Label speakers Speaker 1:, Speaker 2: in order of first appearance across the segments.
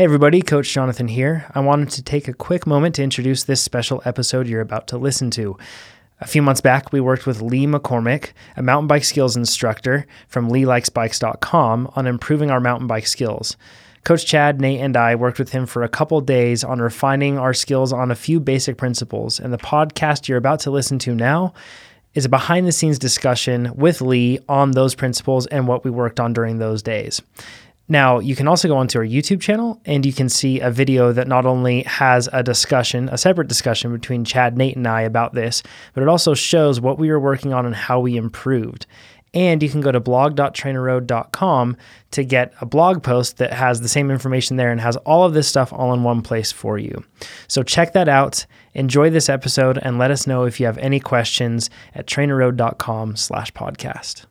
Speaker 1: Hey, everybody, Coach Jonathan here. I wanted to take a quick moment to introduce this special episode you're about to listen to. A few months back, we worked with Lee McCormack, a mountain bike skills instructor from LeeLikesBikes.com, on improving our mountain bike skills. Coach Chad, Nate, and I worked with him for a couple days on refining our skills on a few basic principles, and the podcast you're about to listen to now is a behind the scenes discussion with Lee on those principles and what we worked on during those days. Now, you can also go onto our YouTube channel and you can see a video that not only has a discussion, a separate discussion between Chad, Nate, and I about this, but it also shows what we were working on and how we improved. And you can go to blog.trainerroad.com to get a blog post that has the same information there and has all of this stuff all in one place for you. So check that out. Enjoy this episode and let us know if you have any questions at trainerroad.com slash podcast.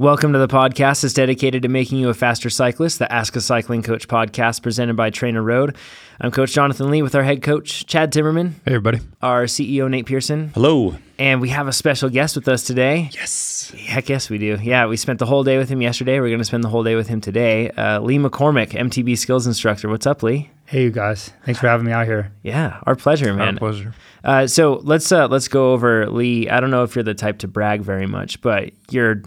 Speaker 1: Welcome to the podcast that's dedicated to making you a faster cyclist, the Ask a Cycling Coach podcast presented by TrainerRoad. I'm Coach Jonathan Lee with our head coach, Chad Timmerman.
Speaker 2: Hey, everybody.
Speaker 1: Our CEO, Nate Pearson.
Speaker 3: Hello.
Speaker 1: And we have a special guest with us today.
Speaker 3: Yes.
Speaker 1: Heck yes, we do. Yeah, we spent the whole day with him yesterday. We're going to spend the whole day with him today. Uh, Lee McCormack, MTB skills instructor. What's up, Lee?
Speaker 4: Hey, you guys. Thanks for having me out here.
Speaker 1: Yeah, our pleasure, man.
Speaker 2: Our pleasure.
Speaker 1: Uh, so let's uh, let's go over Lee. I don't know if you're the type to brag very much, but you're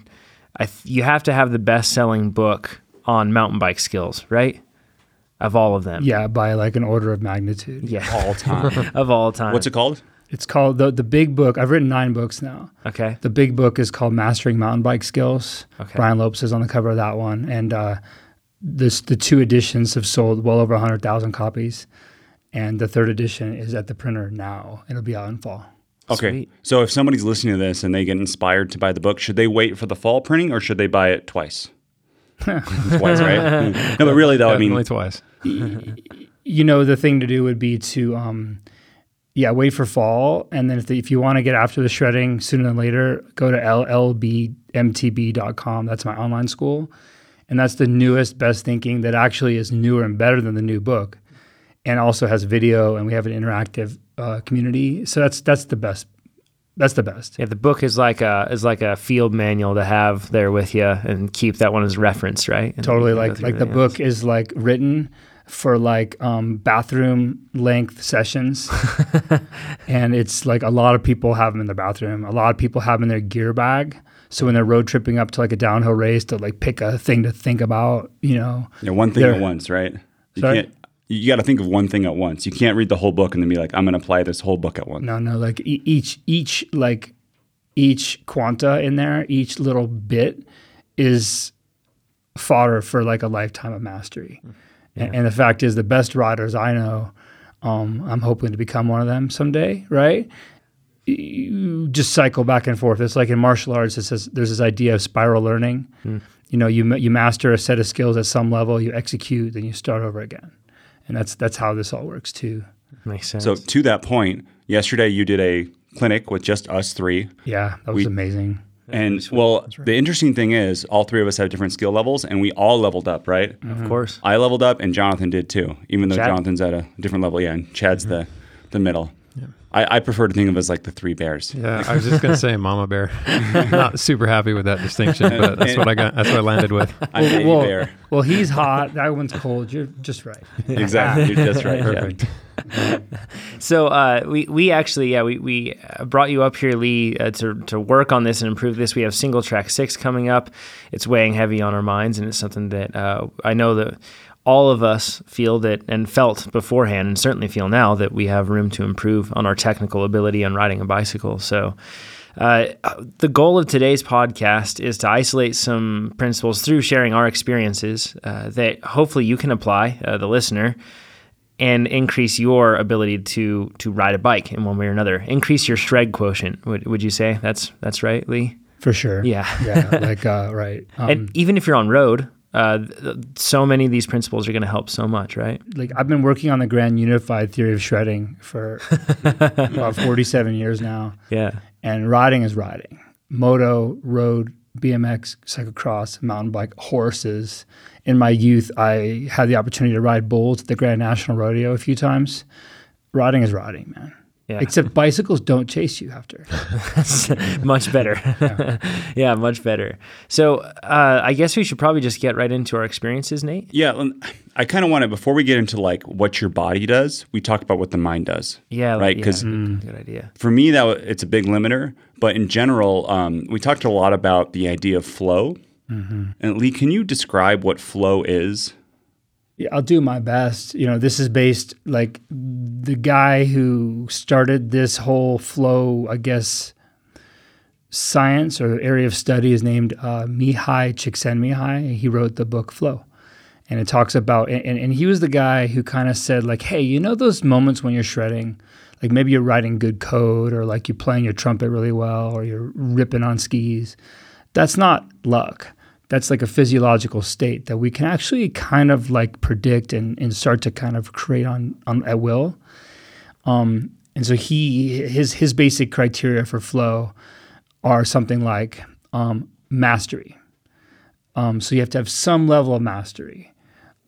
Speaker 1: I th- you have to have the best selling book on mountain bike skills, right? Of all of them.
Speaker 4: Yeah, by like an order of magnitude.
Speaker 1: Yeah.
Speaker 3: All time.
Speaker 1: of all time.
Speaker 3: What's it called?
Speaker 4: It's called the the big book. I've written nine books now.
Speaker 1: Okay.
Speaker 4: The big book is called Mastering Mountain Bike Skills.
Speaker 1: Okay.
Speaker 4: Brian Lopes is on the cover of that one, and uh, this the two editions have sold well over hundred thousand copies, and the third edition is at the printer now. It'll be out in fall.
Speaker 3: Okay.
Speaker 1: Sweet.
Speaker 3: So if somebody's listening to this and they get inspired to buy the book, should they wait for the fall printing or should they buy it twice? twice, right? no, but really though, I mean,
Speaker 2: twice.
Speaker 4: you know the thing to do would be to um yeah wait for fall and then if, the, if you want to get after the shredding sooner than later go to llbmtb.com that's my online school and that's the newest best thinking that actually is newer and better than the new book and also has video and we have an interactive uh, community so that's that's the best that's the best
Speaker 1: Yeah, the book is like a is like a field manual to have there with you and keep that one as reference, right? And
Speaker 4: totally
Speaker 1: you can go
Speaker 4: like like the
Speaker 1: everything else.
Speaker 4: book is like written for like um, bathroom length sessions and it's like a lot of people have them in their bathroom a lot of people have them in their gear bag so when they're road tripping up to like a downhill race to like pick a thing to think about you know
Speaker 3: yeah, one thing at once, right? You
Speaker 4: Sorry?
Speaker 3: can't. You got to think of one thing at once. You can't read the whole book and then be like, "I'm going to apply this whole book at once."
Speaker 4: no no like e- each each like each quanta in there each little bit is fodder for like a lifetime of mastery. And, and the fact is the best riders i know um, i'm hoping to become one of them someday right? You just cycle back and forth. It's like in martial arts it says there's this idea of spiral learning. You know you, you master a set of skills at some level you execute then you start over again and that's that's how this all works too
Speaker 1: makes sense.
Speaker 3: So to that point, yesterday you did a clinic with just us three,
Speaker 4: yeah that was
Speaker 3: We-
Speaker 4: amazing
Speaker 3: and well, the interesting thing is, all three of us have different skill levels, and we all leveled up, right?
Speaker 1: of mm-hmm. course.
Speaker 3: I leveled up, and Jonathan did too. Even though
Speaker 1: Chad?
Speaker 3: Jonathan's at a different level, yeah, and Chad's mm-hmm. the the middle. I, I prefer to think of it as like the three bears.
Speaker 2: Yeah, I was just gonna say Mama Bear. Not super happy with that distinction, but that's what I got. That's what I landed with.
Speaker 3: I'm baby
Speaker 4: well,
Speaker 3: bear.
Speaker 4: well, he's hot. That one's cold. You're just right.
Speaker 3: Exactly. You're just right. Yeah.
Speaker 2: Perfect.
Speaker 1: So uh, we we actually yeah we we uh, brought you up here, Lee, uh, to to work on this and improve this. We have single track six coming up. It's weighing heavy on our minds, and it's something that uh, I know that all of us feel that and felt beforehand, and certainly feel now that we have room to improve on our technical ability on riding a bicycle. So. Uh, the goal of today's podcast is to isolate some principles through sharing our experiences uh, that hopefully you can apply, uh, the listener, and increase your ability to to ride a bike in one way or another. Increase your shred quotient. Would, would you say that's that's right, Lee?
Speaker 4: For sure.
Speaker 1: Yeah.
Speaker 4: yeah. Like, uh, right. Um,
Speaker 1: and even if you're on road, uh, th- so many of these principles are going to help so much, right?
Speaker 4: like I've been working on the grand unified theory of shredding for about 47 years now.
Speaker 1: Yeah.
Speaker 4: And riding is riding. Moto, road, BMX, cyclocross, mountain bike, horses. In my youth, I had the opportunity to ride bulls at the Grand National Rodeo a few times. Riding is riding, man.
Speaker 1: Yeah.
Speaker 4: Except bicycles don't chase you after.
Speaker 1: much better. Yeah. much better. So uh, I guess we should probably just get right into our experiences, Nate.
Speaker 3: Yeah, I kind of want to before we get into like what your body does, we talk about what the mind does.
Speaker 1: Yeah,
Speaker 3: right.
Speaker 1: yeah,
Speaker 3: Because
Speaker 1: good, good idea.
Speaker 3: for me, that wa- it's a big limiter. But in general, um, we talked a lot about the idea of flow. And Lee, can you describe what flow is?
Speaker 4: I'll do my best. You know, this is based like the guy who started this whole flow, I guess, science or area of study is named uh, Mihaly Csikszentmihalyi. He wrote the book Flow. And it talks about, and, and he was the guy who kind of said, like, hey, you know those moments when you're shredding? Like maybe you're writing good code or like you're playing your trumpet really well or you're ripping on skis. That's not luck. That's like a physiological state that we can actually kind of like predict and, and start to kind of create on, on at will. Um, and so he his his basic criteria for flow are something like um, mastery. Um, so you have to have some level of mastery,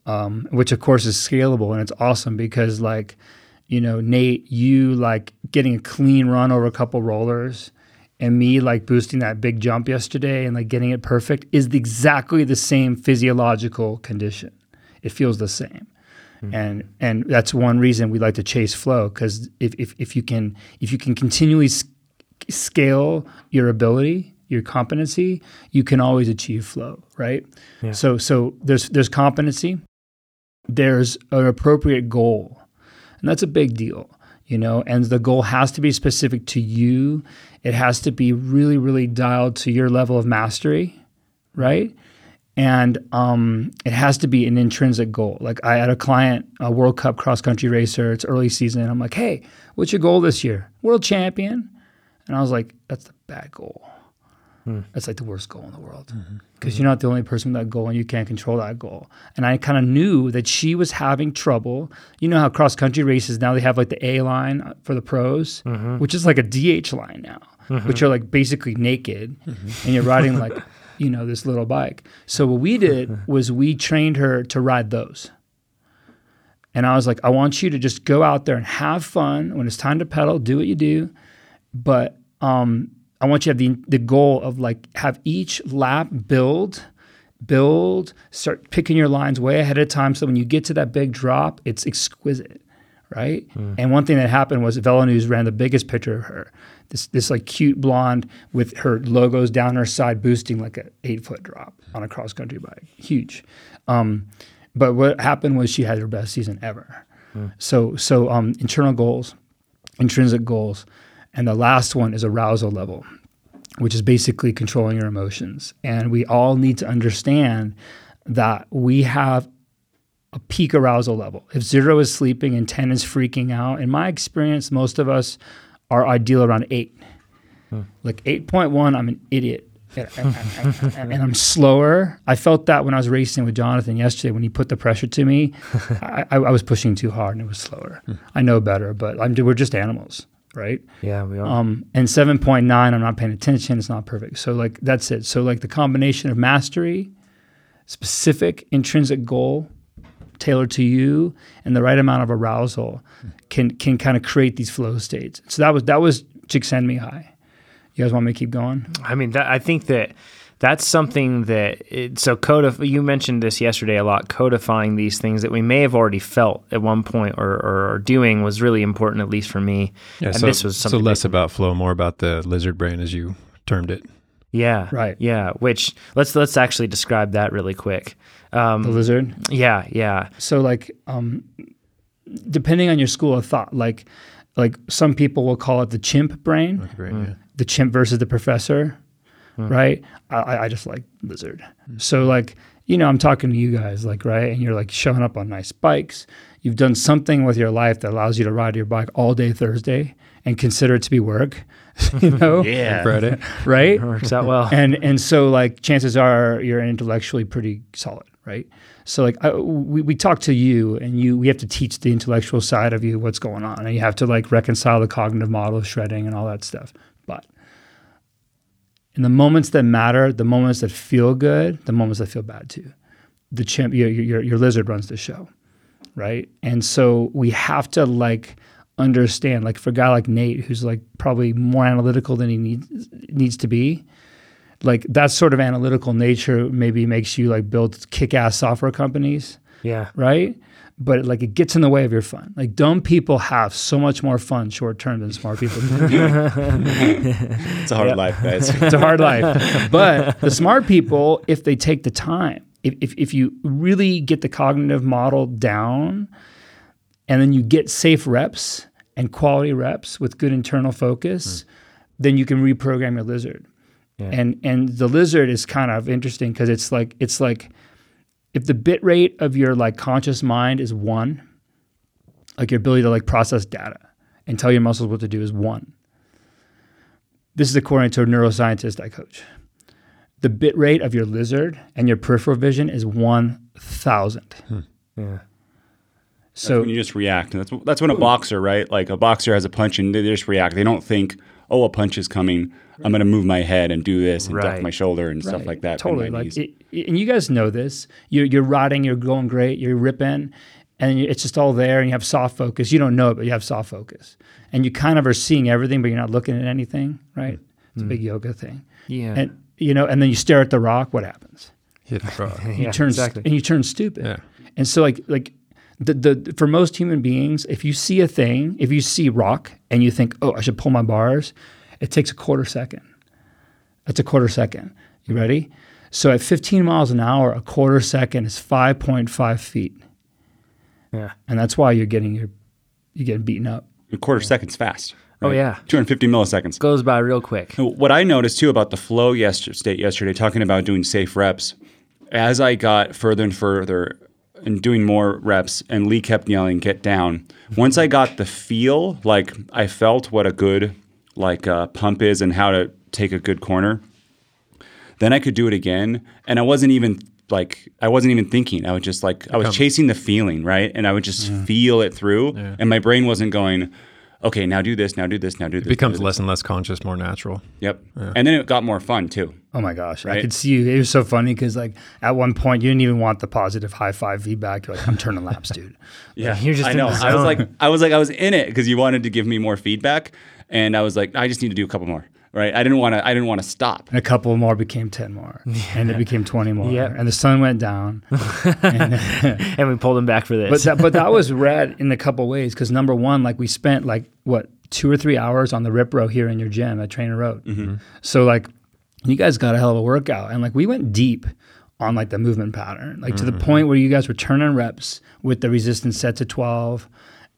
Speaker 4: um, which of course is scalable and it's awesome because like you know Nate, you like getting a clean run over a couple rollers, and me like boosting that big jump yesterday and like getting it perfect is exactly the same physiological condition. It feels the same. Hmm. And and that's one reason we like to chase flow because if, if, if you can if you can continually s- scale your ability, your competency, you can always achieve flow, right?
Speaker 1: Yeah.
Speaker 4: So so there's there's competency, there's an appropriate goal, and that's a big deal, you know. And the goal has to be specific to you. It has to be really really dialed to your level of mastery, right? and um, it has to be an intrinsic goal. Like I had a client, a World Cup cross country racer. It's early season. I'm like, hey, what's your goal this year? World champion. And I was like, that's the bad goal. Hmm. That's like the worst goal in the world mm-hmm. because mm-hmm. you're not the only person with that goal and you can't control that goal. And I kind of knew that she was having trouble. You know how cross country races now they have like the A line uh, for the pros, mm-hmm. which is like a DH line now, which are like basically naked and you're riding like, you know, this little bike. So what we did was we trained her to ride those. And I was like, I want you to just go out there and have fun. When it's time to pedal, do what you do. But um, I want you to have the, the goal of like have each lap build, build, start picking your lines way ahead of time. So when you get to that big drop, it's exquisite, right? And one thing that happened was VeloNews ran the biggest picture of her. This this like cute blonde with her logos down her side, boosting like a eight foot drop on a cross country bike, huge. Um, but what happened was she had her best season ever. So so um, internal goals, intrinsic goals, and the last one is arousal level, which is basically controlling your emotions. And we all need to understand that we have a peak arousal level. If zero is sleeping and 10 is freaking out, in my experience, most of us are ideal around eight. Like 8.1, I'm an idiot. And, and- and- and I'm slower. I felt that when I was racing with Jonathan yesterday when he put the pressure to me. I, I, I was pushing too hard and it was slower. I know better, but I'm, we're just animals, right?
Speaker 1: Yeah, we are.
Speaker 4: Um, and 7.9, I'm not paying attention. It's not perfect. So, like, that's it. So, like, the combination of mastery, specific intrinsic goal tailored to you, and the right amount of arousal can can kind of create these flow states. So, that was that was Csikszentmihalyi. You guys want me to keep going?
Speaker 1: I mean, that, I think that that's something that it, so codif- you mentioned this yesterday a lot codifying these things that we may have already felt at one point or, or, or doing was really important at least for me
Speaker 2: Yeah,
Speaker 1: and
Speaker 2: so,
Speaker 1: this was
Speaker 2: so less
Speaker 1: big-
Speaker 2: about flow, more about the lizard brain, as you termed it.
Speaker 1: yeah
Speaker 4: Right.
Speaker 1: yeah which let's let's actually describe that really quick um,
Speaker 4: The lizard.
Speaker 1: yeah yeah
Speaker 4: So like um depending on your school of thought, like like some people will call it the chimp brain,
Speaker 2: Monkey brain, yeah.
Speaker 4: the chimp versus the professor, right? I- I, I just like lizard. So like, you know, I'm talking to you guys, like, right? And you're like showing up on nice bikes. You've done something with your life that allows you to ride your bike all day Thursday and consider it to be work, you know?
Speaker 3: Yeah.
Speaker 2: Friday.
Speaker 4: Right?
Speaker 1: works out well
Speaker 4: and and so like chances are you're intellectually pretty solid right? So like I, we, we talk to you and you we have to teach the intellectual side of you what's going on and you have to like reconcile the cognitive model of shredding and all that stuff. But in the moments that matter the moments that feel good the moments that feel bad too. The chimp your, your, your lizard runs the show right? And so we have to like understand. Like for a guy like Nate, who's like probably more analytical than he needs needs to be, like that sort of analytical nature maybe makes you like build kick-ass software companies,
Speaker 1: Yeah.
Speaker 4: right? But like it gets in the way of your fun. Like dumb people have so much more fun short term than smart people do.
Speaker 3: It's a hard life, guys.
Speaker 4: it's a hard life. But the smart people, if they take the time, if, if, if you really get the cognitive model down and then you get safe reps and quality reps with good internal focus, hmm. then you can reprogram your lizard.
Speaker 1: Yeah.
Speaker 4: And and the lizard is kind of interesting because it's like it's like if the bit rate of your like conscious mind is one, like your ability to like process data and tell your muscles what to do is one. This is according to a neuroscientist I coach. The bit rate of your lizard and your peripheral vision is 1,000. Hmm.
Speaker 1: Yeah.
Speaker 4: So
Speaker 3: when you just react. And that's that's when a boxer, right? Like a boxer has a punch and they just react. They don't think, oh, a punch is coming. I'm going to move my head and do this and duck my shoulder and stuff like that.
Speaker 4: Totally. Like, it, it- and you guys know this. You're, you're riding, you're going great, you're ripping, and it's just all there, and you have soft focus. You don't know it, but you have soft focus, and you kind of are seeing everything, but you're not looking at anything. Right? Mm. It's a big yoga thing.
Speaker 1: Yeah.
Speaker 4: And you know, and then you stare at the rock. What happens?
Speaker 2: Hit the frog.
Speaker 4: You
Speaker 1: yeah,
Speaker 4: turn
Speaker 1: exactly.
Speaker 4: and you turn stupid.
Speaker 2: Yeah.
Speaker 4: And so like like the, the for most human beings, if you see a thing, if you see rock and you think, oh, I should pull my bars, it takes a quarter second. That's a quarter second. You ready? So at 15 miles an hour, a quarter second is 5.5 feet,
Speaker 1: Yeah.
Speaker 4: and that's why you're getting your you're getting beaten up.
Speaker 3: a quarter second's fast.
Speaker 1: Oh, yeah.
Speaker 3: 250 milliseconds.
Speaker 1: Goes by real quick.
Speaker 3: What I noticed too about the flow yesterday, state yesterday, talking about doing safe reps, as I got further and further and doing more reps, and Lee kept yelling, "Get down!" Once I got the feel, like I felt what a good like uh, pump is and how to take a good corner, then I could do it again, and I wasn't even like I wasn't even thinking. I was just like I was chasing the feeling, right? And I would just feel it through, and my brain wasn't going. Okay, now do this. Now do this. Now do this.
Speaker 2: It becomes
Speaker 3: this."
Speaker 2: less and less conscious, more natural.
Speaker 3: Yep. And then it got more fun too.
Speaker 4: Oh my gosh, I could see you. It was so funny because like at one point you didn't even want the positive high five feedback. You're like, I'm turning laps, dude.
Speaker 3: Yeah,
Speaker 1: You're just
Speaker 3: I know. I was like, I was like, I was in it because you wanted to give me more feedback, and I was like, I just need to do a couple more. Right? I didn't want to. I didn't want to stop.
Speaker 4: And a couple more became 10 more. And it became 20 more.
Speaker 1: Yep.
Speaker 4: And the sun went down.
Speaker 1: And we pulled him back for this.
Speaker 4: But that, but that was rad in a couple ways because number one, like we spent like what two or three hours on the RipRow here in your gym at TrainerRoad. Mm-hmm. Mm-hmm. So like you guys got a hell of a workout, and like we went deep on like the movement pattern, like to the mm-hmm. point where you guys were turning reps with the resistance set to twelve,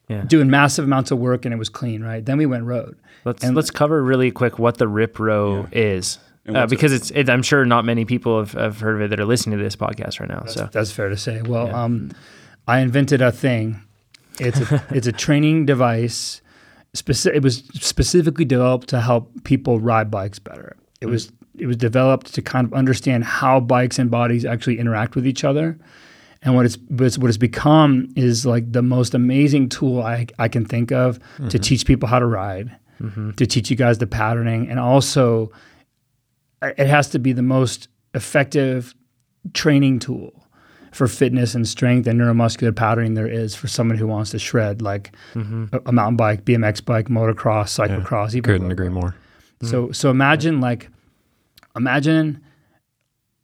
Speaker 1: Yeah.
Speaker 4: doing massive amounts of work, and it was clean, right? Then we went road.
Speaker 1: Let's
Speaker 4: And-
Speaker 1: let's cover really quick what the RipRow is, uh,
Speaker 3: it-
Speaker 1: because it's. It, I'm sure not many people have, have heard of it that are listening to this podcast right now. So
Speaker 4: That's fair to say. Well, um, I invented a thing. It's a, it's a training device. Speci- it was specifically developed to help people ride bikes better. It was it was developed to kind of understand how bikes and bodies actually interact with each other. And what it's what it's, what it's become is like the most amazing tool I, I can think of to teach people how to ride, Mm-hmm. to teach you guys the patterning, and also uh, it has to be the most effective training tool for fitness and strength and neuromuscular patterning there is for someone who wants to shred like mm-hmm. a, a mountain bike, BMX bike, motocross, cyclocross, even
Speaker 2: Couldn't agree more. Mm-hmm.
Speaker 4: So so imagine like imagine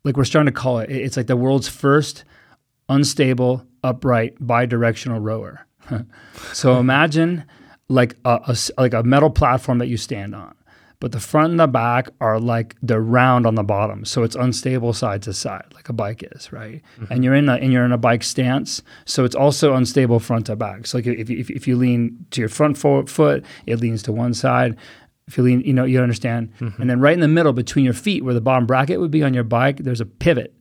Speaker 4: like we're starting to call it. It's like the world's first unstable, upright, bidirectional rower. so imagine like a, a like a metal platform that you stand on, but the front and the back are like they're round on the bottom, so it's unstable side to side, like a bike is, right? Mm-hmm. And you're in a and you're in a bike stance, so it's also unstable front to back. So like if you, if, if you lean to your front fo- foot, it leans to one side. If you lean, you know, you understand. Mm-hmm. And then right in the middle between your feet, where the bottom bracket would be on your bike, there's a pivot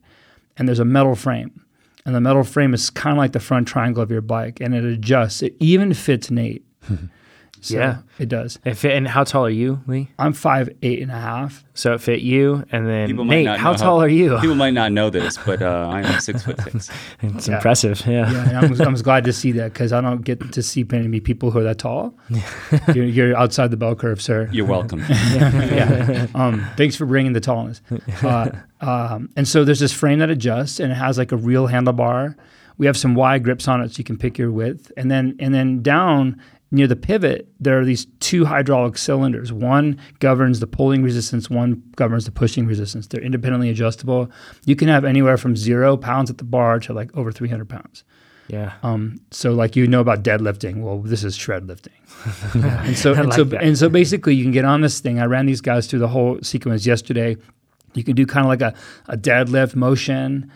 Speaker 4: and there's a metal frame. And the metal frame is kind of like the front triangle of your bike and it adjusts. It even fits Nate. So
Speaker 1: Yeah.
Speaker 4: It does.
Speaker 1: it fit, and how tall are you, Lee?
Speaker 4: I'm five, eight and a half.
Speaker 1: So it fit you, and then
Speaker 3: People might
Speaker 1: Nate.
Speaker 3: not
Speaker 1: How
Speaker 3: know
Speaker 1: tall are you?
Speaker 3: People might not know this, but uh, I'm six foot six.
Speaker 1: It's
Speaker 4: Yeah.
Speaker 1: impressive. Yeah.
Speaker 4: Yeah, I'm, I'm glad to see that because I don't get to see many people who are that tall. you're, you're outside the bell curve, sir.
Speaker 3: You're welcome.
Speaker 4: yeah. Um, thanks for bringing the tallness. Uh, um, and so there's this frame that adjusts, and it has like a real handlebar. We have some wide grips on it, so you can pick your width, and then and then down near the pivot, there are these two hydraulic cylinders. One governs the pulling resistance, one governs the pushing resistance. They're independently adjustable. You can have anywhere from zero pounds at the bar to like over 300 pounds.
Speaker 1: Yeah.
Speaker 4: Um, so like you know about deadlifting. Well, this is shred lifting. and so and
Speaker 1: like
Speaker 4: so
Speaker 1: that.
Speaker 4: and so basically you can get on this thing. I ran these guys through the whole sequence yesterday. You can do kind of like a, a deadlift motion,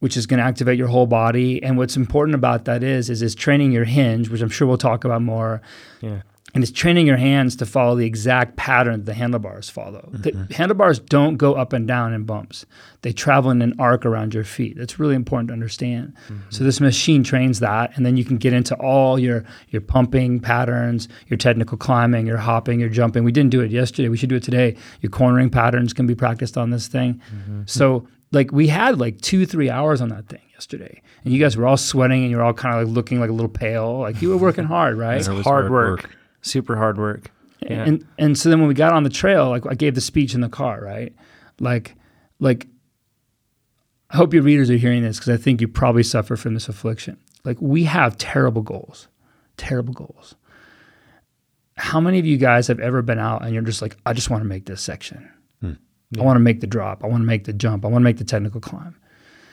Speaker 4: which is going to activate your whole body. And what's important about that is is is training your hinge, which I'm sure we'll talk about more.
Speaker 1: Yeah.
Speaker 4: And it's training your hands to follow the exact pattern the handlebars follow. The mm-hmm. handlebars don't go up and down in bumps. They travel in an arc around your feet. That's really important to understand. Mm-hmm. So this machine trains that, and then you can get into all your your pumping patterns, your technical climbing, your hopping, your jumping. We didn't do it yesterday. We should do it today. Your cornering patterns can be practiced on this thing. Mm-hmm. So like we had like two three hours on that thing yesterday, and you guys were all sweating and you're all kind of like looking like a little pale. Like you were working hard, right?
Speaker 1: It's
Speaker 2: It was
Speaker 1: hard,
Speaker 2: hard
Speaker 1: work.
Speaker 2: work.
Speaker 1: Super hard work. Yeah.
Speaker 4: And and so then when we got on the trail, like I gave the speech in the car, right? Like like I hope your readers are hearing this because I think you probably suffer from this affliction. Like we have terrible goals. Terrible goals. How many of you guys have ever been out and you're just like, I just want to make this section. Hmm. I want to make the drop. I want to make the jump. I want to make the technical climb.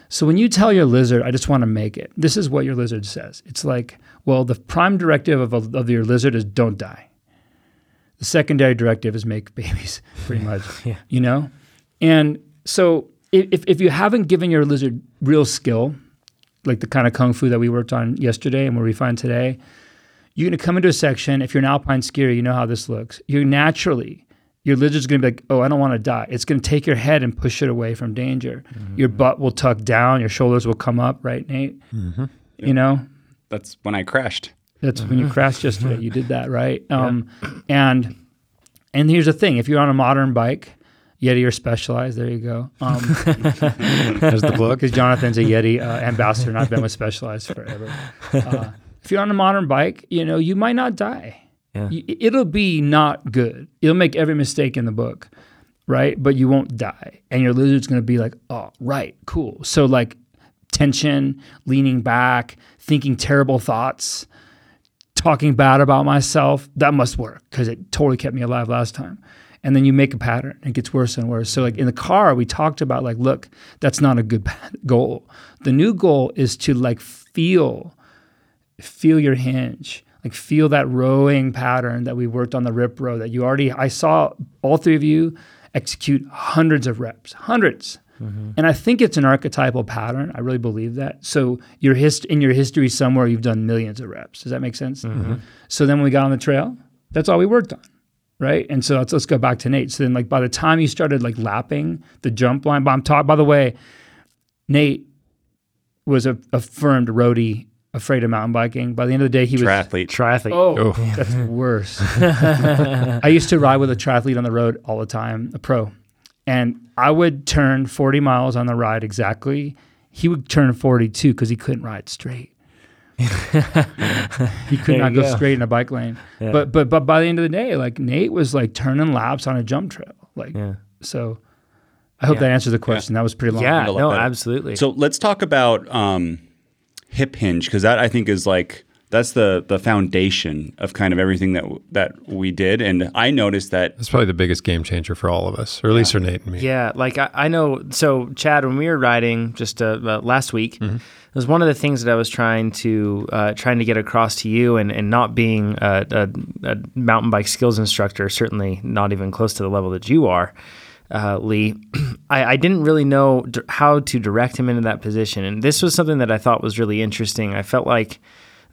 Speaker 4: So when you tell your lizard, I just want to make it, this is what your lizard says. It's like, well, the prime directive of, of your lizard is don't die. The secondary directive is make babies, pretty much.
Speaker 1: Yeah.
Speaker 4: You know? And so if, if you haven't given your lizard real skill, like the kind of kung fu that we worked on yesterday and where we'll refine today, you're going to come into a section. If you're an alpine skier, you know how this looks. You're naturally, your lizard's going to be like, oh, I don't want to die. It's going to take your head and push it away from danger. Your butt will tuck down, your shoulders will come up, right, Nate? You know,
Speaker 3: That's when I crashed.
Speaker 4: that's when you crashed yesterday. You did that, right? Um, And and here's the thing: if you're on a modern bike, Yeti or Specialized, there you go. Um,
Speaker 2: There's the plug.
Speaker 4: because Jonathan's a Yeti uh, ambassador, and I've been with Specialized forever. Uh, if you're on a modern bike, you know you might not die.
Speaker 1: Yeah.
Speaker 4: It'll be not good. You'll make every mistake in the book, right? But you won't die, and your lizard's going to be like, "Oh, right, cool." So like tension, leaning back, thinking terrible thoughts, talking bad about myself. That must work because it totally kept me alive last time. And then you make a pattern. and It gets worse and worse. So like in the car, we talked about like, look, that's not a good goal. The new goal is to like feel, feel your hinge, like feel that rowing pattern that we worked on the RipRow that you already. I saw all three of you execute hundreds of reps, 100s mm-hmm. And I think it's an archetypal pattern. I really believe that. So your hist- in your history somewhere, you've done millions of reps. Does that make sense? Mm-hmm. Mm-hmm. So then when we got on the trail, that's all we worked on right? And so let's let's go back to Nate. So then, like by the time you started like lapping the jump line, but I'm talking. By the way, Nate was a affirmed roadie, afraid of mountain biking. By the end of the day, he was
Speaker 3: Triathlete.
Speaker 1: Triathlete.
Speaker 4: Oh, that's worse. I used to ride with a triathlete on the road all the time, a pro, and I would turn 40 miles on the ride exactly. He would turn 42 because he couldn't ride straight. he could
Speaker 1: There
Speaker 4: not go
Speaker 1: go.
Speaker 4: straight in a bike lane.
Speaker 1: Yeah.
Speaker 4: But but but by the end of the day, like Nate was like turning laps on a jump trail. Like
Speaker 1: Yeah.
Speaker 4: so. I hope
Speaker 1: Yeah.
Speaker 4: that answers the question. That was pretty long.
Speaker 1: Yeah. No,
Speaker 3: better.
Speaker 1: absolutely.
Speaker 3: So let's talk about um, hip hinge because that I think is like that's the the foundation of kind of everything that that we did. And I noticed that
Speaker 2: That's probably the biggest game changer for all of us, or at least for Nate and me.
Speaker 1: Yeah, like I, I know. So, Chad, when we were riding just uh, uh, last week,
Speaker 2: Mm-hmm.
Speaker 1: it was one of the things that I was trying to uh, trying to get across to you, and, and not being a, a, a mountain bike skills instructor, certainly not even close to the level that you are, uh, Lee. I, I didn't really know d- how to direct him into that position, and this was something that I thought was really interesting. I felt like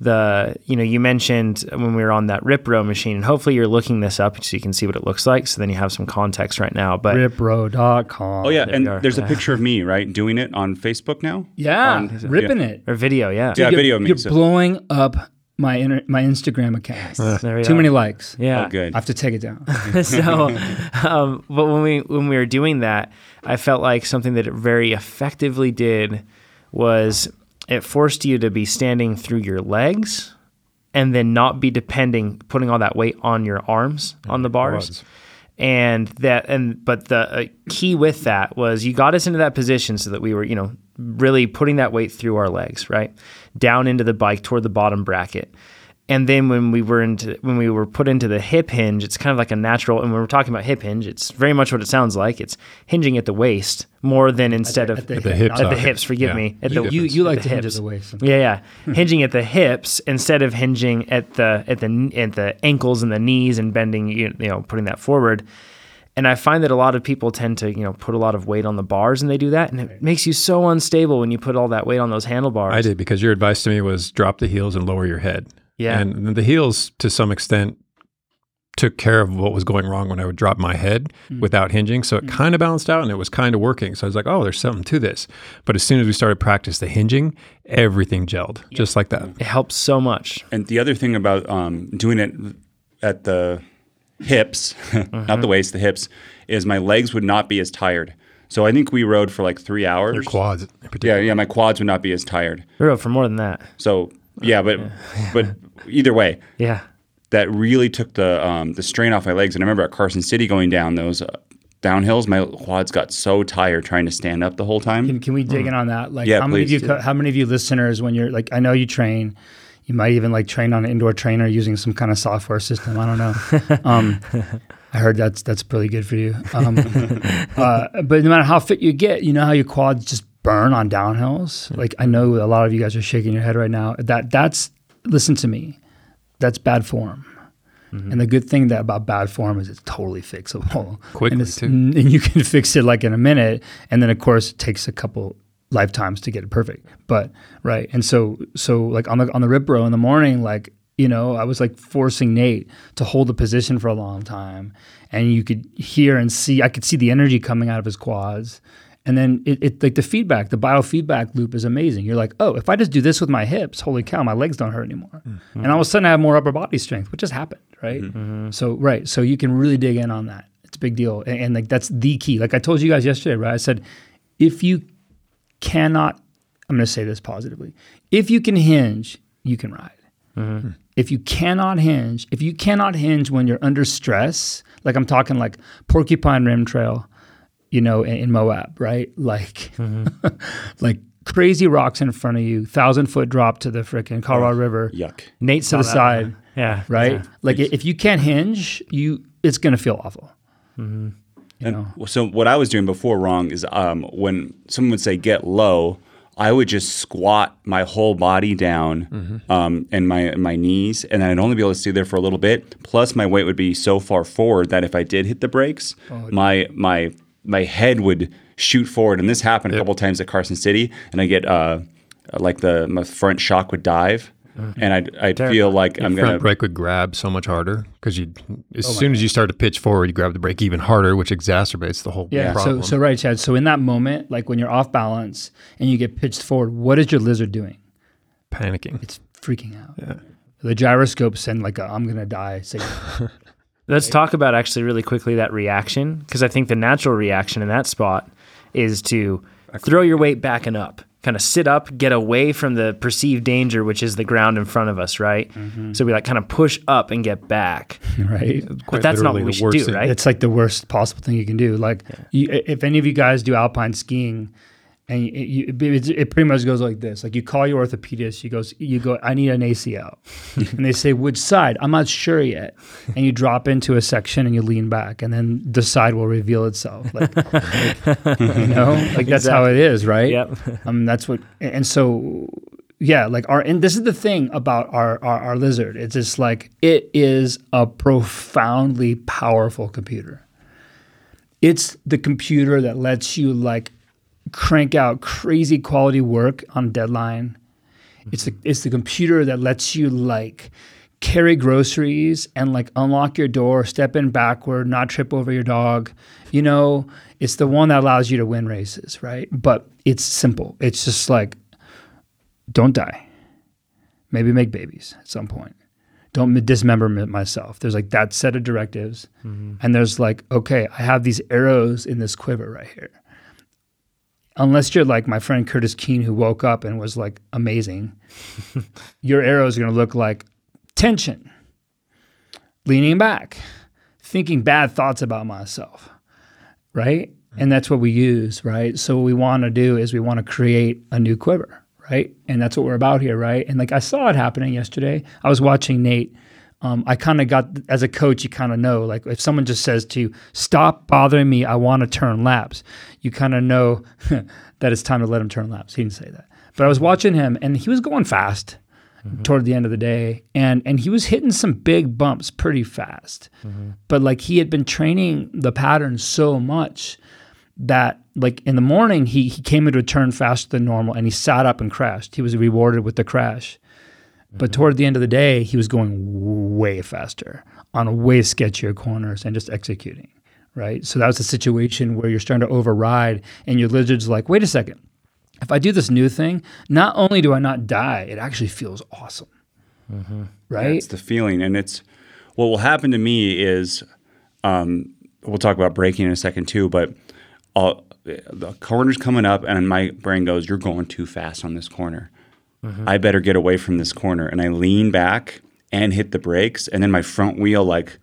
Speaker 1: the you know you mentioned when we were on that RipRow machine and hopefully you're looking this up so you can see what it looks like so then you have some context right now but
Speaker 4: RipRow.com.
Speaker 3: oh yeah,
Speaker 1: There
Speaker 3: and
Speaker 1: we are.
Speaker 3: there's a picture of me right doing it on Facebook now.
Speaker 4: Yeah,
Speaker 3: On-
Speaker 4: ripping it.
Speaker 1: Or video, yeah.
Speaker 3: Yeah,
Speaker 4: You're-
Speaker 3: video
Speaker 4: You're
Speaker 3: makes it.
Speaker 4: blowing up my inter- my Instagram account.
Speaker 1: There we
Speaker 4: Too
Speaker 1: are.
Speaker 4: many likes.
Speaker 1: Yeah.
Speaker 3: Oh, good.
Speaker 4: I have to take it down.
Speaker 1: so, um, but when we when we were doing that, I felt like something that it very effectively did was it forced you to be standing through your legs, and then not be depending, putting all that weight on your arms on the bars. And that, and but the uh, key with that was you got us into that position so that we were, you know, really putting that weight through our legs, right, down into the bike toward the bottom bracket. And then when we were into when we were put into the hip hinge, it's kind of like a natural. And when we're talking about hip hinge, it's very much what it sounds like. It's hinging at the waist more than instead of
Speaker 4: at the
Speaker 2: At the
Speaker 4: hip,
Speaker 2: hip
Speaker 1: at the hips. Forgive
Speaker 2: Yeah.
Speaker 1: me. At
Speaker 4: You,
Speaker 1: the
Speaker 4: you, you like
Speaker 1: the
Speaker 4: to hinge at
Speaker 1: hips.
Speaker 4: the waist.
Speaker 1: Yeah, yeah. hinging at the hips instead of hinging at the at the at the ankles and the knees and bending, you you know, putting that forward. And I find that a lot of people tend to, you know, put a lot of weight on the bars and they do that, and it makes you so unstable when you put all that weight on those handlebars.
Speaker 2: I did because your advice to me was drop the heels and lower your head.
Speaker 1: Yeah.
Speaker 2: And the heels, to some extent, took care of what was going wrong when I would drop my head
Speaker 1: Mm.
Speaker 2: without hinging. So it kind of balanced out and it was kind of working. So I was like, oh, there's something to this. But as soon as we started practice the hinging, everything gelled just like that.
Speaker 1: It helps so much.
Speaker 3: And the other thing about um, doing it at the hips, not the waist, the hips, is my legs would not be as tired. So I think we rode for like three hours.
Speaker 2: Your quads in
Speaker 3: Yeah,
Speaker 2: particular.
Speaker 3: yeah, my quads would not be as tired.
Speaker 1: We rode for more than that.
Speaker 3: So yeah, but but either way,
Speaker 1: Yeah.
Speaker 3: that really took the um, the strain off my legs. And I remember at Carson City going down those uh, downhills, my quads got so tired trying to stand up the whole time.
Speaker 4: Can, can we dig in on that? Like,
Speaker 3: Yeah,
Speaker 4: how many of you? How many of you listeners, when you're like, I know you train, you might even like train on an indoor trainer using some kind of software system. I don't know. um, I heard that's that's pretty good for you. Um, uh, but no matter how fit you get, you know how your quads just burn on downhills. Like I know a lot of you guys are shaking your head right now. That that's listen to me. That's bad form. And the good thing that about bad form is it's totally fixable.
Speaker 2: Quickly,
Speaker 4: and
Speaker 2: too.
Speaker 4: and you can fix it like in a minute. And then of course it takes a couple lifetimes to get it perfect. But right. And so so like on the on the RipRow in the morning, like, you know, I was like forcing Nate to hold the position for a long time. And you could hear and see I could see the energy coming out of his quads. And then it, it like the feedback, the biofeedback loop is amazing. You're like, oh, if I just do this with my hips, holy cow, my legs don't hurt anymore. Mm-hmm. And all of a sudden I have more upper body strength, which just happened, right? Mm-hmm. Mm-hmm. So right, so you can really dig in on that. It's a big deal, and, and like that's the key. Like I told you guys yesterday, right? I said, if you cannot, I'm going to say this positively. If you can hinge, you can ride. If you cannot hinge, if you cannot hinge when you're under stress, like I'm talking like Porcupine Rim Trail, you know, in, in Moab, right? Like, like crazy rocks in front of you, thousand foot drop to the frickin' Colorado River,
Speaker 3: Yuck.
Speaker 1: Nate
Speaker 4: to the
Speaker 1: that
Speaker 4: side,
Speaker 1: one. Yeah.
Speaker 4: right?
Speaker 1: Yeah.
Speaker 4: Like i- if you can't hinge, you it's gonna feel awful. You know,
Speaker 3: so what I was doing before wrong is um, when someone would say get low, I would just squat my whole body down um, and my my knees, and I'd only be able to stay there for a little bit. Plus, my weight would be so far forward that if I did hit the brakes, my my my head would shoot forward. And this happened a couple times at Carson City, and I get uh, like the my front shock would dive, Mm-hmm. and I'd I'd feel like I'm
Speaker 2: Front
Speaker 3: gonna
Speaker 2: brake would grab so much harder because you, as
Speaker 4: Oh
Speaker 2: soon as you start to pitch forward, you grab the brake even harder, which exacerbates the whole
Speaker 4: yeah.
Speaker 2: problem.
Speaker 4: So so right, Chad. So in that moment, like when you're off balance and you get pitched forward, what is your lizard doing?
Speaker 2: panicking.
Speaker 4: It's freaking out. Yeah. The gyroscope send like a "I'm gonna die" signal.
Speaker 1: Let's talk about actually really quickly that reaction because I think the natural reaction in that spot is to throw your weight back and up, kind of sit up, get away from the perceived danger, which is the ground in front of us, right? Mm-hmm. So we like kind of push up and get back.
Speaker 4: right?
Speaker 1: But
Speaker 2: Quite
Speaker 1: that's not what we should do,
Speaker 2: thing.
Speaker 1: right?
Speaker 4: It's like the worst possible thing you can do. Like, you, if any of you guys do alpine skiing, and you, you, it, it pretty much goes like this: like you call your orthopedist, you goes, you go, I need an ACL, and they say which side? I'm not sure yet, and you drop into a section and you lean back, and then the side will reveal itself. Like, like, you know, like that's how it is, right?
Speaker 1: Yep.
Speaker 4: Um, that's what, and so yeah, like our, and this is the thing about our, our our lizard. It's just like it is a profoundly powerful computer. It's the computer that lets you like crank out crazy quality work on deadline. It's the mm-hmm. it's the computer that lets you like carry groceries and like unlock your door, step in backward, not trip over your dog. You know, it's the one that allows you to win races, right? But it's simple. It's just like don't die. Maybe make babies at some point. Don't dismember myself. There's like that set of directives. Mm-hmm. And there's like, okay, I have these arrows in this quiver right here. Unless you're like my friend Curtis Keene, who woke up and was like amazing, your arrows are going to look like tension, leaning back, thinking bad thoughts about myself, right? Mm-hmm. And that's what we use, right? So what we want to do is we want to create a new quiver, right? And that's what we're about here, right? And like I saw it happening yesterday. I was watching Nate. Um, I kind of got as a coach, you kind of know like if someone just says to you, "Stop bothering me, I want to turn laps," you kind of know that it's time to let him turn laps. He didn't say that, but I was watching him, and he was going fast toward the end of the day, and and he was hitting some big bumps pretty fast, but like he had been training the pattern so much that like in the morning he he came into a turn faster than normal and he sat up and crashed. He was rewarded with the crash. But mm-hmm. toward the end of the day, he was going way faster on way sketchier corners and just executing, right? So that was a situation where you're starting to override and your lizard's like, wait a second. If I do this new thing, not only do I not die, it actually feels awesome. Mm-hmm. Right?
Speaker 3: It's the feeling, and it's what will happen to me is, um, we'll talk about braking in a second too, but I'll, the corner's coming up, and my brain goes, "You're going too fast on this corner. I better get away from this corner." And I lean back and hit the brakes, and then my front wheel like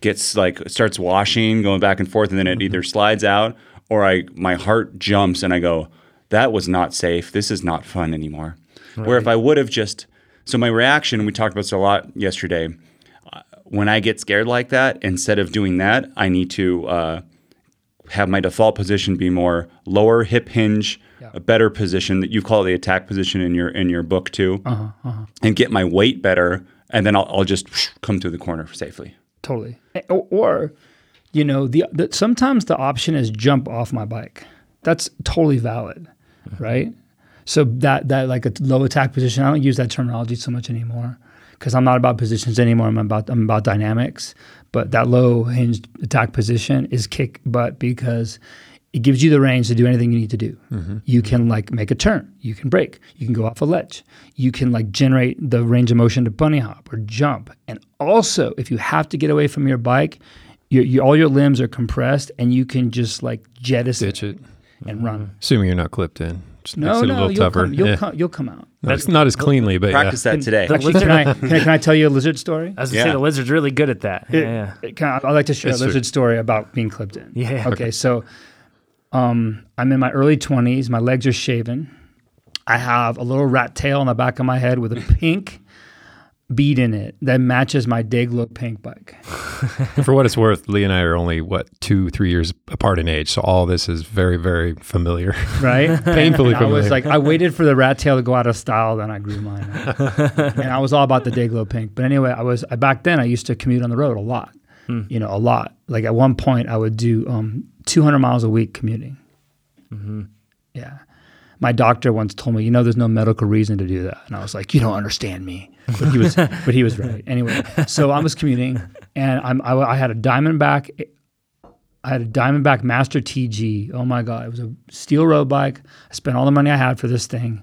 Speaker 3: gets like starts washing, going back and forth, and then it either slides out or I my heart jumps, and I go, "That was not safe. This is not fun anymore." Where if I would have just so my reaction, we talked about this a lot yesterday. uh, When I get scared like that, instead of doing that, I need to uh, have my default position be more lower hip hinge, a better position that you call the attack position in your in your book too, uh-huh, uh-huh. and get my weight better, and then I'll, I'll just come through the corner safely.
Speaker 4: Totally. Eh, Or, or you know, the, the sometimes the option is jump off my bike. That's totally valid, mm-hmm. right? So that that like a low attack position, I don't use that terminology so much anymore because I'm not about positions anymore. I'm about I'm about dynamics. But that low hinged attack position is kick butt because it gives you the range to do anything you need to do. Mm-hmm. You mm-hmm. can like make a turn, you can break, you can go off a ledge, you can like generate the range of motion to bunny hop or jump. And also, if you have to get away from your bike, your, your, all your limbs are compressed and you can just like jettison
Speaker 2: Ditch it.
Speaker 4: and run. Mm-hmm.
Speaker 2: Assuming you're not clipped in. Just
Speaker 4: No,
Speaker 2: makes it a
Speaker 4: no,
Speaker 2: little
Speaker 4: you'll
Speaker 2: tougher.
Speaker 4: come, you'll,
Speaker 2: Yeah.
Speaker 4: come, you'll come out.
Speaker 2: Not, as- not as cleanly, but
Speaker 3: Practice that today.
Speaker 4: Actually, can I, can I can I tell you a lizard story?
Speaker 1: I was gonna
Speaker 3: Yeah.
Speaker 1: say the lizard's really good at that. Yeah, yeah.
Speaker 4: Can I, I'd like to share
Speaker 2: Yes,
Speaker 4: a
Speaker 2: sir.
Speaker 4: lizard story about being clipped in.
Speaker 1: Yeah.
Speaker 4: Okay, so um, I'm in my early 20s. My legs are shaven. I have a little rat tail on the back of my head with a pink bead in it that matches my Day-Glo pink bike.
Speaker 2: For what it's worth, Lee and I are only what two, three years apart in age, so all this is very, very familiar.
Speaker 4: right?
Speaker 2: Painfully
Speaker 4: And I was like, I waited for the rat tail to go out of style, then I grew mine, and I was all about the Day-Glo pink. But anyway, I was I, back then. I used to commute on the road a lot, you know, a lot. Like at one point, I would do um, 200 miles a week commuting. Mm-hmm. Yeah. My doctor once told me, you know, there's no medical reason to do that, and I was like, you don't understand me. But he was, but he was right. Anyway, so I was commuting, and I'm, I, I had a Diamondback I had a Diamondback Master TG. Oh my God. It was a steel road bike. I spent all the money I had for this thing.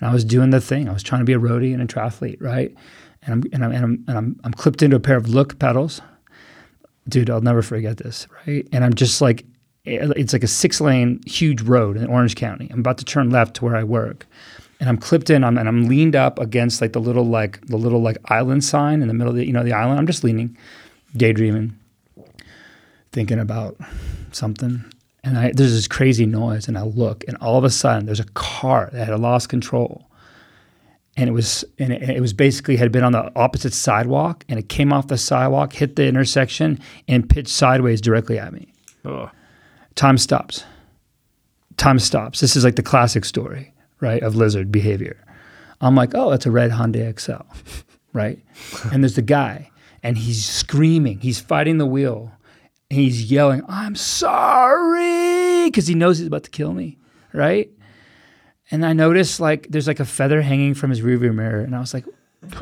Speaker 4: And I was doing the thing. I was trying to be a roadie and a triathlete, right? And I'm, and I'm, and I'm, and I'm, I'm clipped into a pair of Look pedals. Dude, I'll never forget this, right? And I'm just like, eh, it's like a six lane, huge road in Orange County. I'm about to turn left to where I work. And I'm clipped in, I'm, and I'm leaned up against like the little, like, the little, like, island sign in the middle of the, you know, the island. I'm just leaning, daydreaming thinking about something. And I, there's this crazy noise, and I look, and all of a sudden, there's a car that had lost control, and it was, and it, it was basically had been on the opposite sidewalk, and it came off the sidewalk, hit the intersection, and pitched sideways directly at me.
Speaker 1: Oh.
Speaker 4: Time stops. Time stops. This is like the classic story, right, of lizard behavior. I'm like, oh, that's a red Hyundai Excel, right? and there's the guy, and he's screaming. He's fighting the wheel. And he's yelling, I'm sorry, because he knows he's about to kill me, right? And I noticed like there's like a feather hanging from his rearview mirror, and I was like,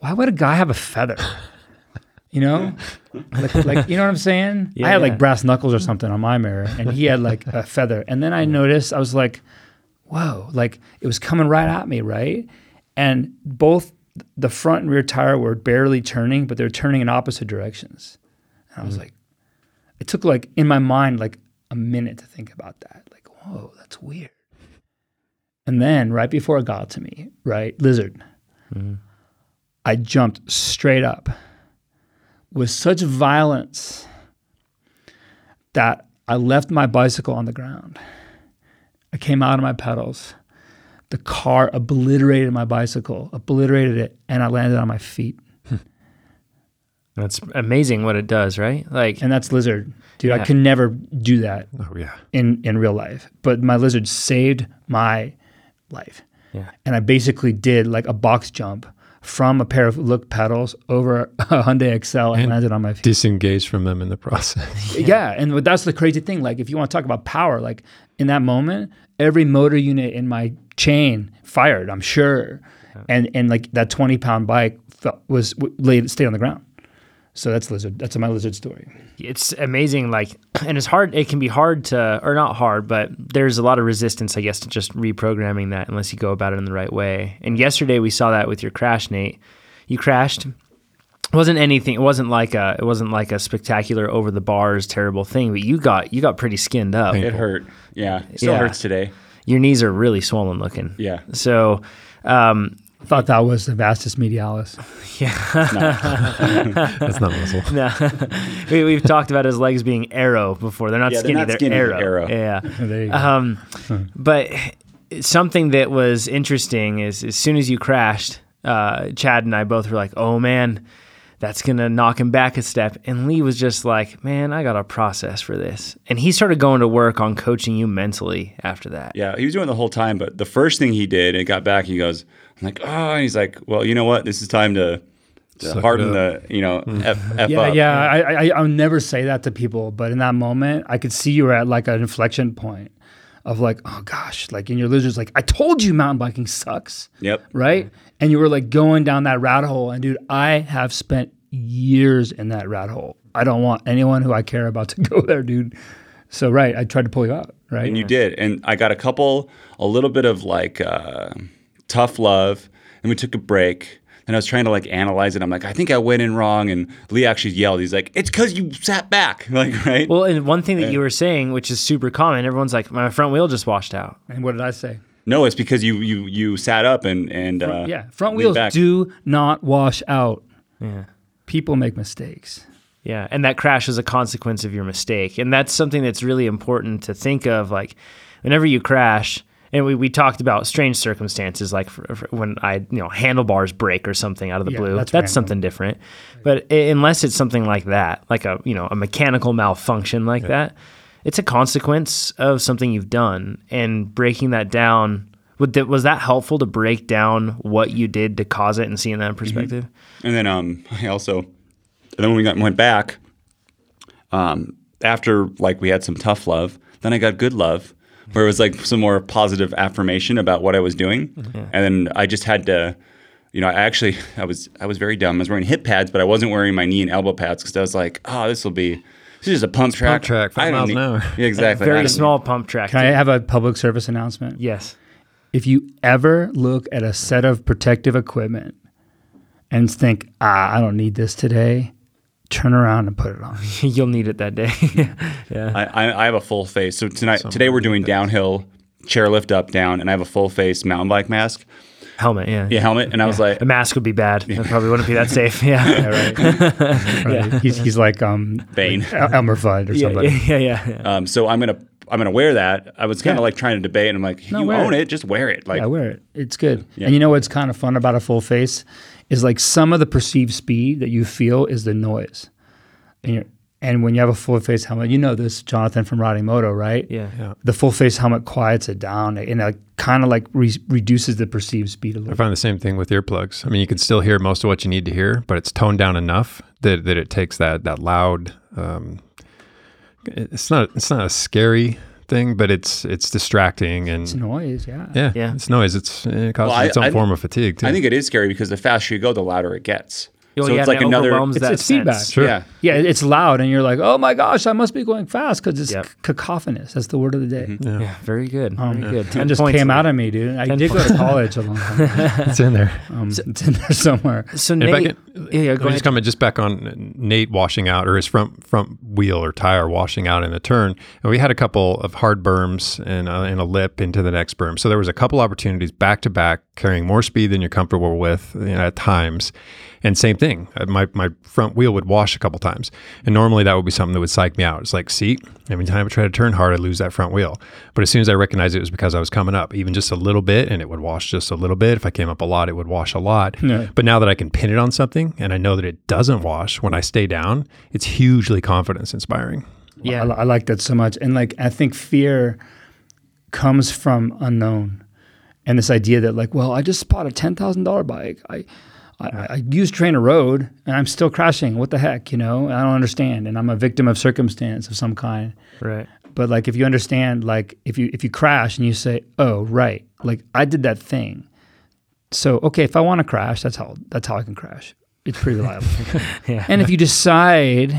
Speaker 4: why would a guy have a feather? You know, like, like you know what I'm saying? I had
Speaker 1: Yeah.
Speaker 4: like brass knuckles or something on my mirror, and he had like a feather. And then I noticed I was like, whoa, like it was coming right at me, right? And both the front and rear tire were barely turning, but they were turning in opposite directions. And I was mm. like, it took like in my mind like a minute to think about that. Like, whoa, that's weird. And then right before it got to me, right, lizard, mm-hmm. I jumped straight up with such violence that I left my bicycle on the ground. I came out of my pedals, the car obliterated my bicycle, obliterated it, and I landed on my feet.
Speaker 1: That's amazing what it does, right? Like,
Speaker 4: And that's lizard, dude. I
Speaker 1: Yeah.
Speaker 4: could never do that
Speaker 2: Oh yeah.
Speaker 4: in in real life, but my lizard saved my life.
Speaker 1: Yeah.
Speaker 4: And I basically did like a box jump from a pair of Look pedals over a Hyundai Excel and,
Speaker 2: And
Speaker 4: landed on my feet.
Speaker 2: Disengaged from them in the process.
Speaker 4: yeah. and that's the crazy thing. Like, if you want to talk about power, like in that moment, every motor unit in my chain fired. I'm sure, and and like that 20 pound bike felt, was laid stayed on the ground. So that's lizard. That's my lizard story.
Speaker 1: it's amazing like and it's hard it can be hard to or not hard but there's a lot of resistance i guess to just reprogramming that unless you go about it in the right way and yesterday we saw that with your crash nate you crashed it wasn't anything it wasn't like a it wasn't like a spectacular over the bars terrible thing but you got you got pretty skinned up
Speaker 3: It hurt. Yeah. It still
Speaker 1: Yeah.
Speaker 3: hurts today.
Speaker 1: your knees are really swollen looking
Speaker 3: Yeah.
Speaker 1: so um
Speaker 4: Thought that was the vastus medialis. Yeah.
Speaker 2: That's not muscle.
Speaker 1: no. we, we've talked about his legs being arrow before they're not
Speaker 3: Yeah, they're
Speaker 1: skinny
Speaker 3: not
Speaker 1: they're
Speaker 3: skinny,
Speaker 1: arrow.
Speaker 3: arrow.
Speaker 1: yeah
Speaker 4: There you go.
Speaker 1: Um, but something that was interesting is as soon as you crashed, uh, Chad and I both were like, "Oh man, that's gonna knock him back a step." And Lee was just like, "Man, I got a process for this." And he started going to work on coaching you mentally after that.
Speaker 3: Yeah, he was doing it the whole time. But the first thing he did, and got back, he goes, "I'm like, oh," and he's like, "Well, you know what? This is time to, to
Speaker 2: Suck
Speaker 3: harden the, you know, f, f
Speaker 4: yeah,
Speaker 3: up."
Speaker 4: yeah. I, I I'll never say that to people, but in that moment, I could see you were at like an inflection point of like, oh gosh, like, and your lizard's like, I told you mountain biking sucks,
Speaker 3: Yep.
Speaker 4: right? And you were like going down that rat hole, and dude, I have spent years in that rat hole. I don't want anyone who I care about to go there, dude. So right, I tried to pull you out, right?
Speaker 3: And you did. And I got a couple, a little bit of like uh, tough love. And we took a break. And I was trying to like analyze it. I'm like, I think I went in wrong. And Lee actually yelled. He's like, it's because you sat back. Like, right?
Speaker 1: Well, and one thing that you were saying, which is super common, everyone's like, "My front wheel just washed out."
Speaker 4: and what did I say?
Speaker 3: no, it's because you you you sat up and and uh,
Speaker 4: yeah, front wheels
Speaker 3: back.
Speaker 4: do not wash out.
Speaker 1: Yeah.
Speaker 4: People make mistakes.
Speaker 1: Yeah, and that crash is a consequence of your mistake, and that's something that's really important to think of. Like, whenever you crash, and we, we talked about strange circumstances, like for, for when I you know handlebars break or something out of the
Speaker 4: Yeah,
Speaker 1: blue.
Speaker 4: that's
Speaker 1: That's, something different. But i- unless it's something like that, like a you know a mechanical malfunction like that, it's a consequence of something you've done, and breaking that down. Would that, was that helpful to break down what you did to cause it and seeing that in perspective?
Speaker 3: And then um, I also, and then when we got, went back, um, after like we had some tough love, then I got good love, where it was like some more positive affirmation about what I was doing, and then I just had to, you know, I actually I was I was very dumb. I was wearing hip pads, but I wasn't wearing my knee and elbow pads because I was like, oh, this will be. This is just a pump track.
Speaker 2: Pump track, five
Speaker 3: I
Speaker 2: miles
Speaker 3: need-
Speaker 2: an hour.
Speaker 3: Yeah, exactly.
Speaker 1: Very
Speaker 3: don't-
Speaker 1: small pump track.
Speaker 4: Can I have a public service announcement?
Speaker 1: yes.
Speaker 4: If you ever look at a set of protective equipment and think, ah, I don't need this today, turn around and put it on.
Speaker 1: You'll need it that day. yeah.
Speaker 3: I, I, I have a full face. So tonight, today we're doing downhill chairlift up down, and I have a full face mountain bike mask,
Speaker 1: Helmet, yeah.
Speaker 3: yeah, helmet, and I was like,
Speaker 1: A mask would be bad. It probably wouldn't be that safe. Yeah.
Speaker 4: Right? He's, he's like um,
Speaker 3: Bane.
Speaker 4: El- Elmer Fudd or
Speaker 1: yeah,
Speaker 4: somebody.
Speaker 1: yeah, yeah, yeah.
Speaker 3: Um, so I'm gonna I'm gonna wear that. I was kind of
Speaker 4: Yeah.
Speaker 3: like trying to debate, and I'm like,
Speaker 4: No,
Speaker 3: you own
Speaker 4: it.
Speaker 3: it. just wear it. Like,
Speaker 4: I wear it. It's good.
Speaker 3: Yeah.
Speaker 4: And you know what's kind of fun about a full face is like some of the perceived speed that you feel is the noise. And you're, and when you have a full face helmet, you know this, Jonathan from riding moto, right?
Speaker 1: Yeah.
Speaker 2: Yeah.
Speaker 4: The full face helmet quiets it down and it kind of like re- reduces the perceived speed a little.
Speaker 2: I find the same thing with earplugs. I mean, you can still hear most of what you need to hear, but it's toned down enough that, that it takes that that loud. Um, it's not it's not a scary thing, but it's it's distracting and
Speaker 4: It's noise, yeah.
Speaker 2: yeah,
Speaker 1: Yeah.
Speaker 2: it's noise. It's it causes
Speaker 3: Well, I-
Speaker 2: its own
Speaker 3: I-
Speaker 2: form of fatigue too.
Speaker 3: I think it is scary because the faster you go, the louder it gets. So
Speaker 1: yeah,
Speaker 3: it's like
Speaker 1: it
Speaker 3: another
Speaker 4: it's,
Speaker 1: that
Speaker 4: it's feedback.
Speaker 2: Sure.
Speaker 3: Yeah,
Speaker 4: Yeah, it's loud, and you're like, "Oh my gosh, I must be going fast because it's
Speaker 1: Yep.
Speaker 4: cacophonous." That's the word of the day.
Speaker 2: yeah.
Speaker 1: Yeah, very good.
Speaker 4: Um,
Speaker 1: very good.
Speaker 4: It
Speaker 1: Ten
Speaker 4: just came out of me, dude. I
Speaker 1: Ten
Speaker 4: did go to college a long time.
Speaker 2: it's in there.
Speaker 4: Um, it's in there somewhere.
Speaker 1: So
Speaker 2: And if
Speaker 1: Nate,
Speaker 2: can,
Speaker 1: yeah, yeah,
Speaker 2: let
Speaker 1: go
Speaker 2: me
Speaker 1: ahead.
Speaker 2: just comment just back on Nate washing out or his front front wheel or tire washing out in the turn. And we had a couple of hard berms and, uh, and a lip into the next berm. So there was a couple opportunities back to back carrying more speed than you're comfortable with you know, at times. And same thing, uh, my, my front wheel would wash a couple times. And normally that would be something that would psych me out. It's like, see, every time I try to turn hard, I lose that front wheel. But as soon as I recognized it was because I was coming up, even just a little bit, and it would wash just a little bit. If I came up a lot, it would wash a lot.
Speaker 4: Yeah.
Speaker 2: But now that I can pin it on something and I know that it doesn't wash when I stay down, it's hugely confidence inspiring.
Speaker 1: Yeah.
Speaker 4: I, I like that so much. And like, I think fear comes from unknown and this idea that like, well, I just bought a $10,000 bike. I, I, I use TrainerRoad and I'm still crashing. What the heck, you know? I don't understand. And I'm a victim of circumstance of some kind.
Speaker 1: Right.
Speaker 4: But like, if you understand, like if you, if you crash and you say, oh, right, like I did that thing. So, okay, if I want to crash, that's how, that's how I can crash. It's pretty reliable.
Speaker 1: Yeah.
Speaker 4: And if you decide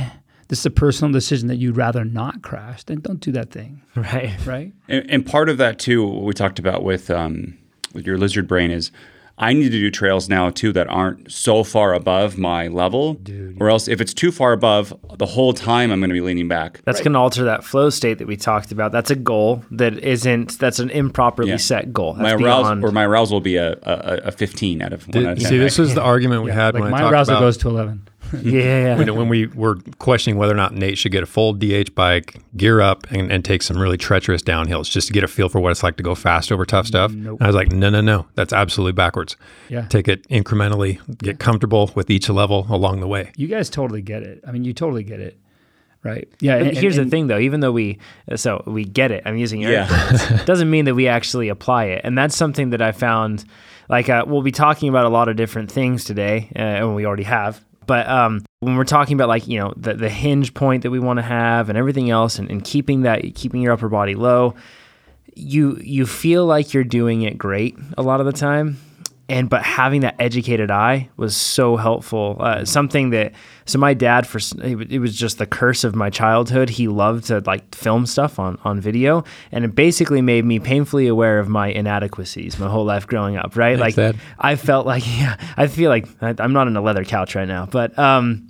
Speaker 4: this is a personal decision that you'd rather not crash, then don't do that thing,
Speaker 1: right.
Speaker 4: right?
Speaker 3: And, and part of that too, what we talked about with um, with your lizard brain is, I need to do trails now too that aren't so far above my level, or else if it's too far above, the whole time I'm going to be leaning back.
Speaker 1: That's going to alter that flow state that we talked about. That's a goal that isn't. That's an improperly
Speaker 3: Yeah.
Speaker 1: set goal. That's
Speaker 3: my arousal or my arousal will be a, a, a 15 out of one out of 10.
Speaker 2: See, this was the argument we had
Speaker 4: Like
Speaker 2: when I
Speaker 4: my
Speaker 2: talked
Speaker 4: arousal
Speaker 2: about
Speaker 4: goes to 11.
Speaker 1: yeah, yeah,
Speaker 2: when, when we were questioning whether or not Nate should get a full DH bike, gear up, and, and take some really treacherous downhills just to get a feel for what it's like to go fast over tough stuff. And I was like, no, no, no, that's absolutely backwards.
Speaker 4: Yeah.
Speaker 2: Take it incrementally, get comfortable with each level along the way.
Speaker 4: You guys totally get it. I mean, you totally get it, right? Yeah.
Speaker 1: But
Speaker 4: and-
Speaker 1: here's
Speaker 4: and-
Speaker 1: the thing, though. Even though we, so we get it. I'm using air
Speaker 3: Yeah.
Speaker 1: quotes. doesn't mean that we actually apply it, and that's something that I found. Like uh, we'll be talking about a lot of different things today, uh, and we already have. But um, when we're talking about like you know the the hinge point that we want to have and everything else, and, and keeping that keeping your upper body low, you you feel like you're doing it great a lot of the time and but having that educated eye was so helpful. Uh, something that so my dad for it was just the curse of my childhood. He loved to like film stuff on on video and it basically made me painfully aware of my inadequacies my whole life growing up right? Like i felt like yeah i feel like I, i'm not on a leather couch right now but um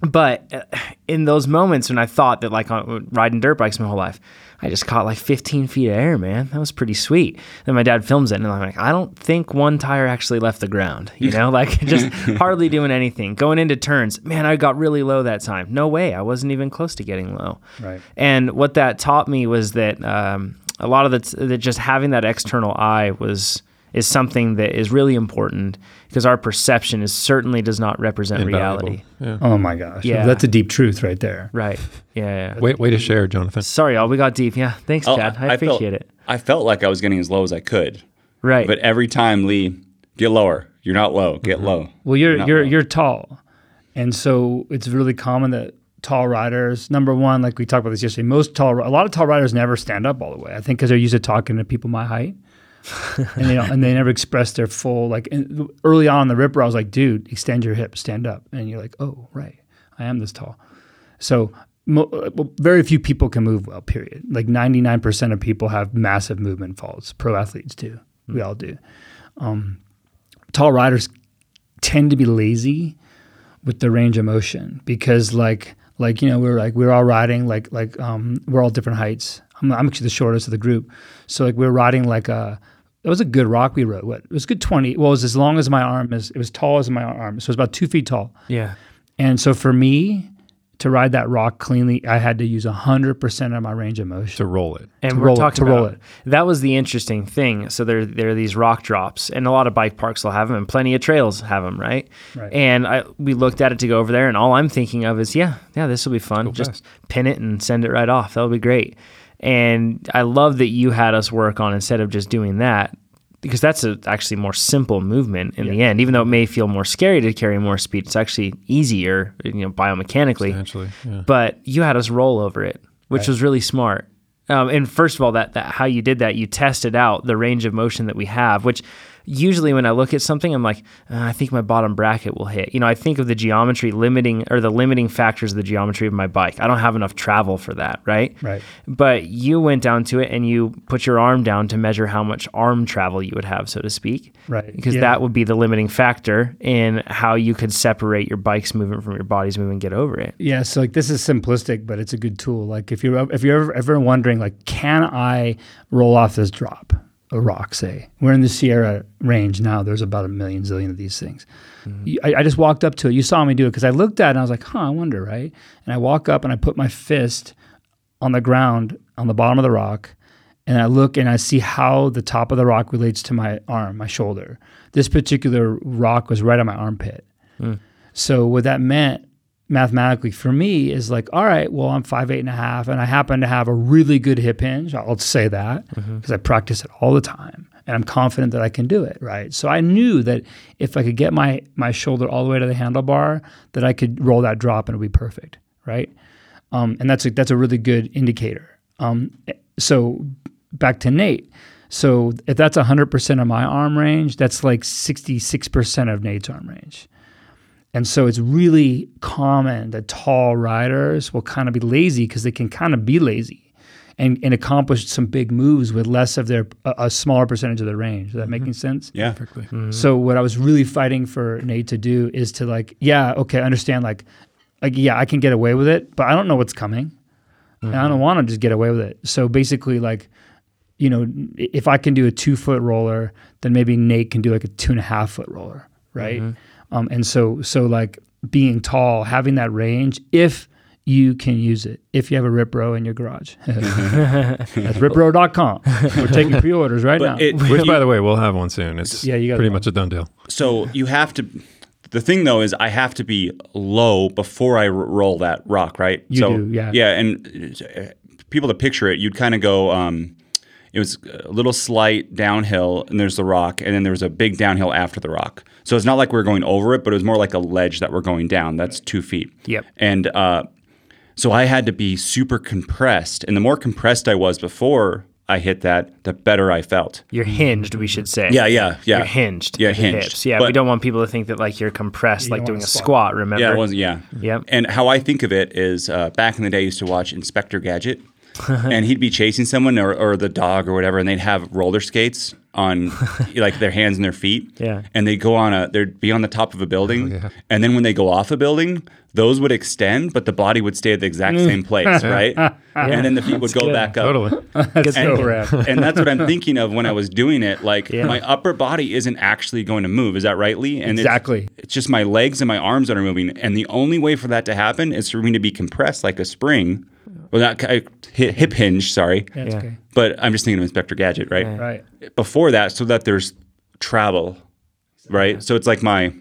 Speaker 1: but uh, in those moments when I thought that like on, riding dirt bikes my whole life, I just caught like 15 feet of air, man. That was pretty sweet. Then my dad films it, and I'm like, I don't think one tire actually left the ground. You know, like just hardly doing anything. Going into turns, man, I got really low that time. No way, I wasn't even close to getting low.
Speaker 4: Right.
Speaker 1: And what that taught me was that um, a lot of the that just having that external eye was is something that is really important because our perception is certainly does not represent
Speaker 2: Invaluable.
Speaker 1: reality.
Speaker 2: Yeah.
Speaker 4: Oh my gosh.
Speaker 1: Yeah.
Speaker 4: That's a deep truth right there.
Speaker 1: Right. Yeah. yeah.
Speaker 2: Way, way to share, Jonathan.
Speaker 1: Sorry, y'all. We got deep. Yeah. Thanks,
Speaker 3: Oh,
Speaker 1: Chad. I,
Speaker 3: felt-
Speaker 1: appreciate it.
Speaker 3: I felt like I was getting as low as I could.
Speaker 1: Right.
Speaker 3: But every time, Lee, get lower. You're not low. Get mm-hmm. low.
Speaker 4: Well, you're
Speaker 3: Not
Speaker 4: you're
Speaker 3: low.
Speaker 4: you're tall, and so it's really common that tall riders. Number one, like we talked about this yesterday, most tall, a lot of tall riders never stand up all the way. I think because they're used to talking to people my height, and they don't, and they never express their full like. And early on in the ripper, I was like, dude, extend your hip, stand up, and you're like, oh right, I am this tall. So. Mo- well, very few people can move well. Period. Like ninety nine percent of people have massive movement faults. Pro athletes do. We all do. Um, tall riders tend to be lazy with the range of motion because like like you know we are like we are all riding like like um we're all different heights I'm, I'm actually the shortest of the group so like we are riding like a it was a good rock we rode what it was a good 20 well it was as long as my arm is it was tall as my arm so it was about two feet tall
Speaker 1: yeah.
Speaker 4: and so for me to ride that rock cleanly I had to use 100% of my range of motion
Speaker 2: To roll it.
Speaker 1: And
Speaker 4: To
Speaker 1: we're
Speaker 4: roll it-
Speaker 1: talking
Speaker 4: to roll it.
Speaker 1: that was the interesting thing. So there there are these rock drops, and a lot of bike parks will have them, and plenty of trails have them, right?
Speaker 4: Right.
Speaker 1: And I we looked at it to go over there, and all I'm thinking of is, yeah, yeah, this will be fun. Just
Speaker 2: fast.
Speaker 1: pin it and send it right off. That'll be great. And I love that you had us work on instead of just doing that. Because that's a actually more simple movement in the end, even though it may feel more scary to carry more speed. It's actually easier, you know, biomechanically
Speaker 2: Essentially. Yeah.
Speaker 1: but you had us roll over it, which was really smart. Um, and first of all, that, that how you did that, you tested out the range of motion that we have, which usually when I look at something, I'm like, uh, I think my bottom bracket will hit. You know, I think of the geometry limiting or the limiting factors of the geometry of my bike. I don't have enough travel for that, right?
Speaker 4: Right.
Speaker 1: But you went down to it and you put your arm down to measure how much arm travel you would have, so to speak.
Speaker 4: Right.
Speaker 1: Because
Speaker 4: Yeah.
Speaker 1: that would be the limiting factor in how you could separate your bike's movement from your body's movement and get over it.
Speaker 4: Yeah, so like this is simplistic, but it's a good tool. Like if you're if you're ever, ever wondering, like, can I roll off this drop? A rock, say. We're in the Sierra range now. There's about a million zillion of these things. Mm-hmm. You- I, I just walked up to it. You saw me do it because I looked at it and I was like, huh, I wonder, right? And I walk up and I put my fist on the ground on the bottom of the rock and I look and I see how the top of the rock relates to my arm, my shoulder. This particular rock was right on my armpit. Hmm. So what that meant mathematically for me is like, all right, well, I'm five, eight and a half, and I happen to have a really good hip hinge. I'll say that because I practice it all the time. And I'm confident that I can do it, right? So I knew that if I could get my my shoulder all the way to the handlebar, that I could roll that drop and it would be perfect, right? Um, and that's a, that's a really good indicator. Um, so back to Nate. So if that's 100% of my arm range, that's like 66% of Nate's arm range. And so it's really common that tall riders will kind of be lazy because they can kind of be lazy and, and accomplish some big moves with less of their, a, a smaller percentage of their range. Is that mm-hmm. making sense?
Speaker 3: Yeah. Perfectly. Mm-hmm.
Speaker 4: So what I was really fighting for Nate to do is to like, yeah, okay, understand like, like yeah, I can get away with it, but I don't know what's coming, and I don't mm-hmm. want to just get away with it. So basically, like, you know, if I can do a two foot roller, then maybe Nate can do like a two and a half foot roller, right? Um, and so so like being tall, having that range, if you can use it, if you have a RipRow in your garage, that's RipRow.com. We're taking pre-orders right now.
Speaker 3: It,
Speaker 2: Which,
Speaker 3: you-
Speaker 2: by the way, we'll have one soon. It's
Speaker 4: Yeah, you got
Speaker 2: pretty much a done deal.
Speaker 3: So you have to. The thing though is, I have to be low before I r- roll that rock, right?
Speaker 4: You
Speaker 3: so,
Speaker 4: do, yeah.
Speaker 3: Yeah, and uh, people to picture it, you'd kind of go. Um, it was a little slight downhill, and there's the rock, and then there was a big downhill after the rock. So it's not like we are going over it, but it was more like a ledge that we're going down. That's two feet.
Speaker 1: Yep.
Speaker 3: And uh, so I had to be super compressed, and the more compressed I was before I hit that, the better I felt.
Speaker 1: You're hinged, we should say.
Speaker 3: Yeah, yeah, yeah.
Speaker 1: You're hinged.
Speaker 3: Yeah, hinged.
Speaker 1: hips. Yeah,
Speaker 3: but we
Speaker 1: don't want people to think that like you're compressed, like doing a
Speaker 4: squat.
Speaker 1: squat. Remember?
Speaker 3: Yeah, it wasn't. Yeah.
Speaker 1: Yep.
Speaker 3: And how I think of it is, uh, back in the day, I used to watch Inspector Gadget, and he'd be chasing someone or, or the dog or whatever, and they'd have roller skates on, like their hands and their feet.
Speaker 1: Yeah.
Speaker 3: And they'd go on a, they'd be on the top of a building, Yeah. and then when they go off a building, those would extend, but the body would stay at the exact same place, right? yeah. And then the feet would go
Speaker 1: good.
Speaker 3: back up.
Speaker 2: Totally.
Speaker 4: That's so
Speaker 3: And,
Speaker 4: rad.
Speaker 3: and that's what I'm thinking of when I was doing it. Like
Speaker 1: Yeah.
Speaker 3: my upper body isn't actually going to move. Is that right, Lee? And it's-
Speaker 4: Exactly.
Speaker 3: It's, just my legs and my arms that are moving. And the only way for that to happen is for me to be compressed like a spring. Well, not ki- hip, hip hinge, sorry.
Speaker 4: That's
Speaker 1: Yeah.
Speaker 4: okay.
Speaker 3: But I'm just thinking of Inspector Gadget, right?
Speaker 4: Right.
Speaker 3: Before that, so that there's travel, right? So it's like my,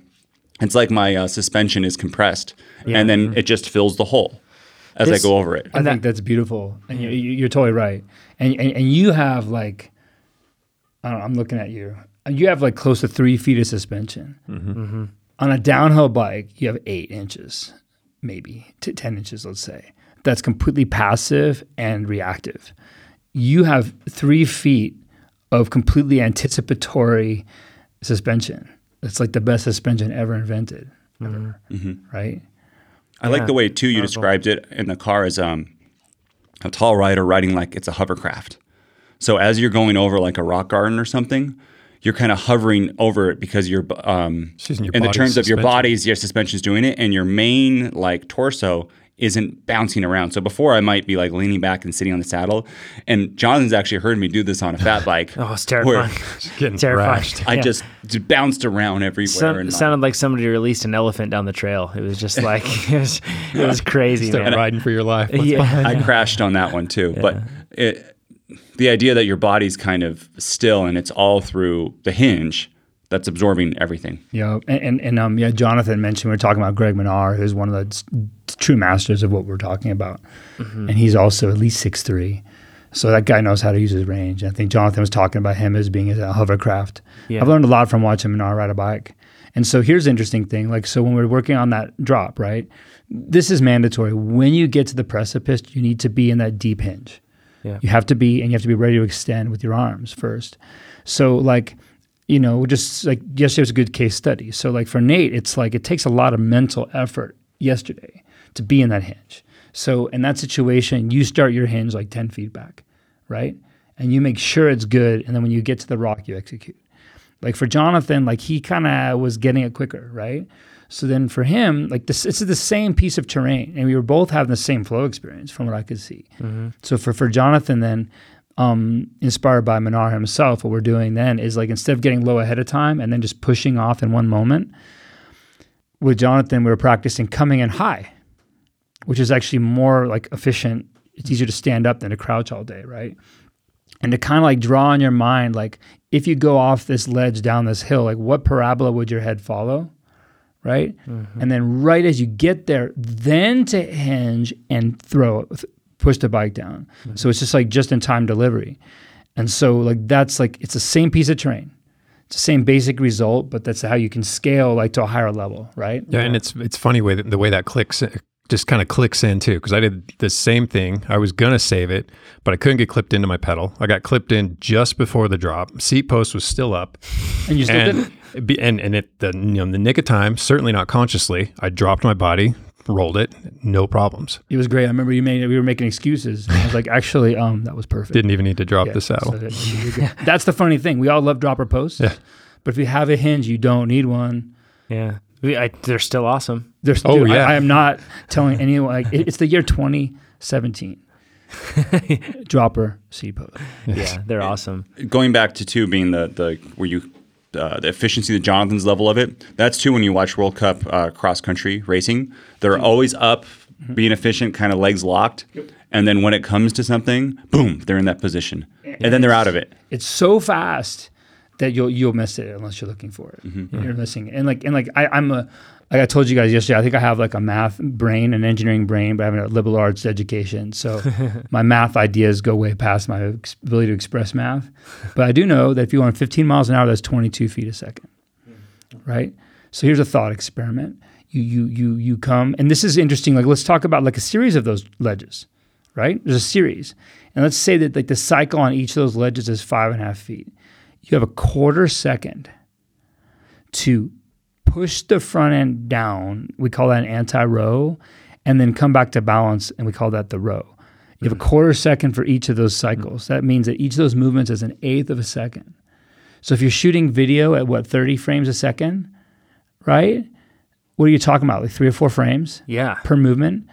Speaker 3: it's like my uh, suspension is compressed, and then mm-hmm. it just fills the hole as
Speaker 1: This-
Speaker 3: I go over it.
Speaker 4: I think that's beautiful, and you, you- you're totally right. And, and and you have like, I don't know, I'm looking at you. You have like close to three feet of suspension. Mm-hmm. Mm-hmm. On a downhill bike, you have eight inches, maybe to ten inches, let's say. That's completely passive and reactive. You have three feet of completely anticipatory suspension. It's like the best suspension ever invented, ever, right?
Speaker 3: I like the way too you
Speaker 1: powerful.
Speaker 3: described it in the car as um, a tall rider riding like it's a hovercraft. So as you're going over like a rock garden or something, you're kind of hovering over it because you're um,
Speaker 2: It's your
Speaker 3: in the
Speaker 2: body's
Speaker 3: terms of your
Speaker 2: suspension.
Speaker 3: body's your suspension's doing it, and your main like torso isn't bouncing around. So before I might be like leaning back and sitting on the saddle, and Jonathan's actually heard me do this on a fat bike.
Speaker 1: Oh, it's
Speaker 3: where
Speaker 1: terrifying.
Speaker 2: Getting
Speaker 1: Terrifying.
Speaker 3: I
Speaker 1: Yeah.
Speaker 3: just bounced around everywhere.
Speaker 1: Sound-
Speaker 3: and,
Speaker 1: sounded like somebody released an elephant down the trail. It was just like it was, it was crazy,
Speaker 2: Start
Speaker 1: man.
Speaker 2: riding for your life. What's
Speaker 1: Yeah.
Speaker 3: I crashed on that one too. But it, the idea that your body's kind of still and it's all through the hinge that's absorbing everything.
Speaker 4: Yeah, and, and, and um, yeah, Jonathan mentioned we are talking about Greg Minnaar, who's one of the s- true masters of what we're talking about, mm-hmm. and he's also at least six three, so that guy knows how to use his range. I think Jonathan was talking about him as being a hovercraft.
Speaker 1: Yeah.
Speaker 4: I've learned a lot from watching Minnaar ride a bike, and so here's the interesting thing: like, so when we're working on that drop, right, this is mandatory. When you get to the precipice, you need to be in that deep hinge.
Speaker 1: Yeah.
Speaker 4: You have to be, and you have to be ready to extend with your arms first. So, like, you know, just like yesterday was a good case study. So, like for Nate, it's like it takes a lot of mental effort yesterday to be in that hinge. So, in that situation, you start your hinge like 10 feet back, right? And you make sure it's good. And then when you get to the rock, you execute. Like for Jonathan, like he kind of was getting it quicker, right? So then for him, like this, it's the same piece of terrain, and we were both having the same flow experience from what I could see. So for for Jonathan, then um, inspired by Minnaar himself, what we're doing then is like instead of getting low ahead of time and then just pushing off in one moment, with Jonathan, we were practicing coming in high, which is actually more like efficient. It's easier to stand up than to crouch all day, right? And to kind of like draw in your mind, like if you go off this ledge down this hill, like what parabola would your head follow? Right. Mm-hmm. And then right as you get there, then to hinge and throw it, push the bike down. So mm-hmm. it's just like just in time delivery. And so like that's like it's the same piece of terrain. It's the same basic result, but that's how you can scale like to a higher level, right?
Speaker 2: Yeah, and it's it's funny way that the way that clicks just kind of clicks in too because I did the same thing. I was gonna save it, but I couldn't get clipped into my pedal. I got clipped in just before the drop. Seat post was still up,
Speaker 4: And you still did it.
Speaker 2: and be- and and at the you know the nick of time, certainly not consciously, I dropped my body, rolled it, no problems.
Speaker 4: It was great. I remember you made we were making excuses. I was like, actually, um, that was perfect.
Speaker 2: Didn't even need to drop
Speaker 4: Yeah,
Speaker 2: the saddle.
Speaker 4: so that- you're good. That's the funny thing. We all love dropper posts.
Speaker 2: Yeah.
Speaker 4: But if you have a hinge, you don't need one.
Speaker 1: Yeah. We, I, they're still awesome.
Speaker 4: There's,
Speaker 2: Oh,
Speaker 4: dude, I-
Speaker 2: yeah.
Speaker 4: I, am not telling anyone. Like, it- it's the year 2017. dropper seat post.
Speaker 1: Yeah, they're awesome.
Speaker 3: going back to two being the the where you uh, the efficiency, the Jonathan's level of it. That's two when you watch World Cup uh, cross country racing. They're always up, being efficient, kind of legs locked, and then when it comes to something, boom, they're in that position, and then they're out of it.
Speaker 4: It's so fast that you'll you'll miss it unless you're looking for it. Mm-hmm. You're missing it. And like and like I, I'm a like I told you guys yesterday, I think I have like a math brain, an engineering brain, but I have a liberal arts education. So my math ideas go way past my ability to express math. But I do know that if you want 15 miles an hour, that's 22 feet a second, mm. right? So here's a thought experiment. You you you you come, and this is interesting. Like let's talk about like a series of those ledges, right? There's a series, and let's say that like the cycle on each of those ledges is five and a half feet. You have a quarter second to push the front end down. We call that an anti row, and then come back to balance, and we call that the row. You have a quarter second for each of those cycles. That means that each of those movements is an eighth of a second. So if you're shooting video at what 30 frames a second, right? What are you talking about? Like three or four frames
Speaker 1: Yeah.
Speaker 4: per movement.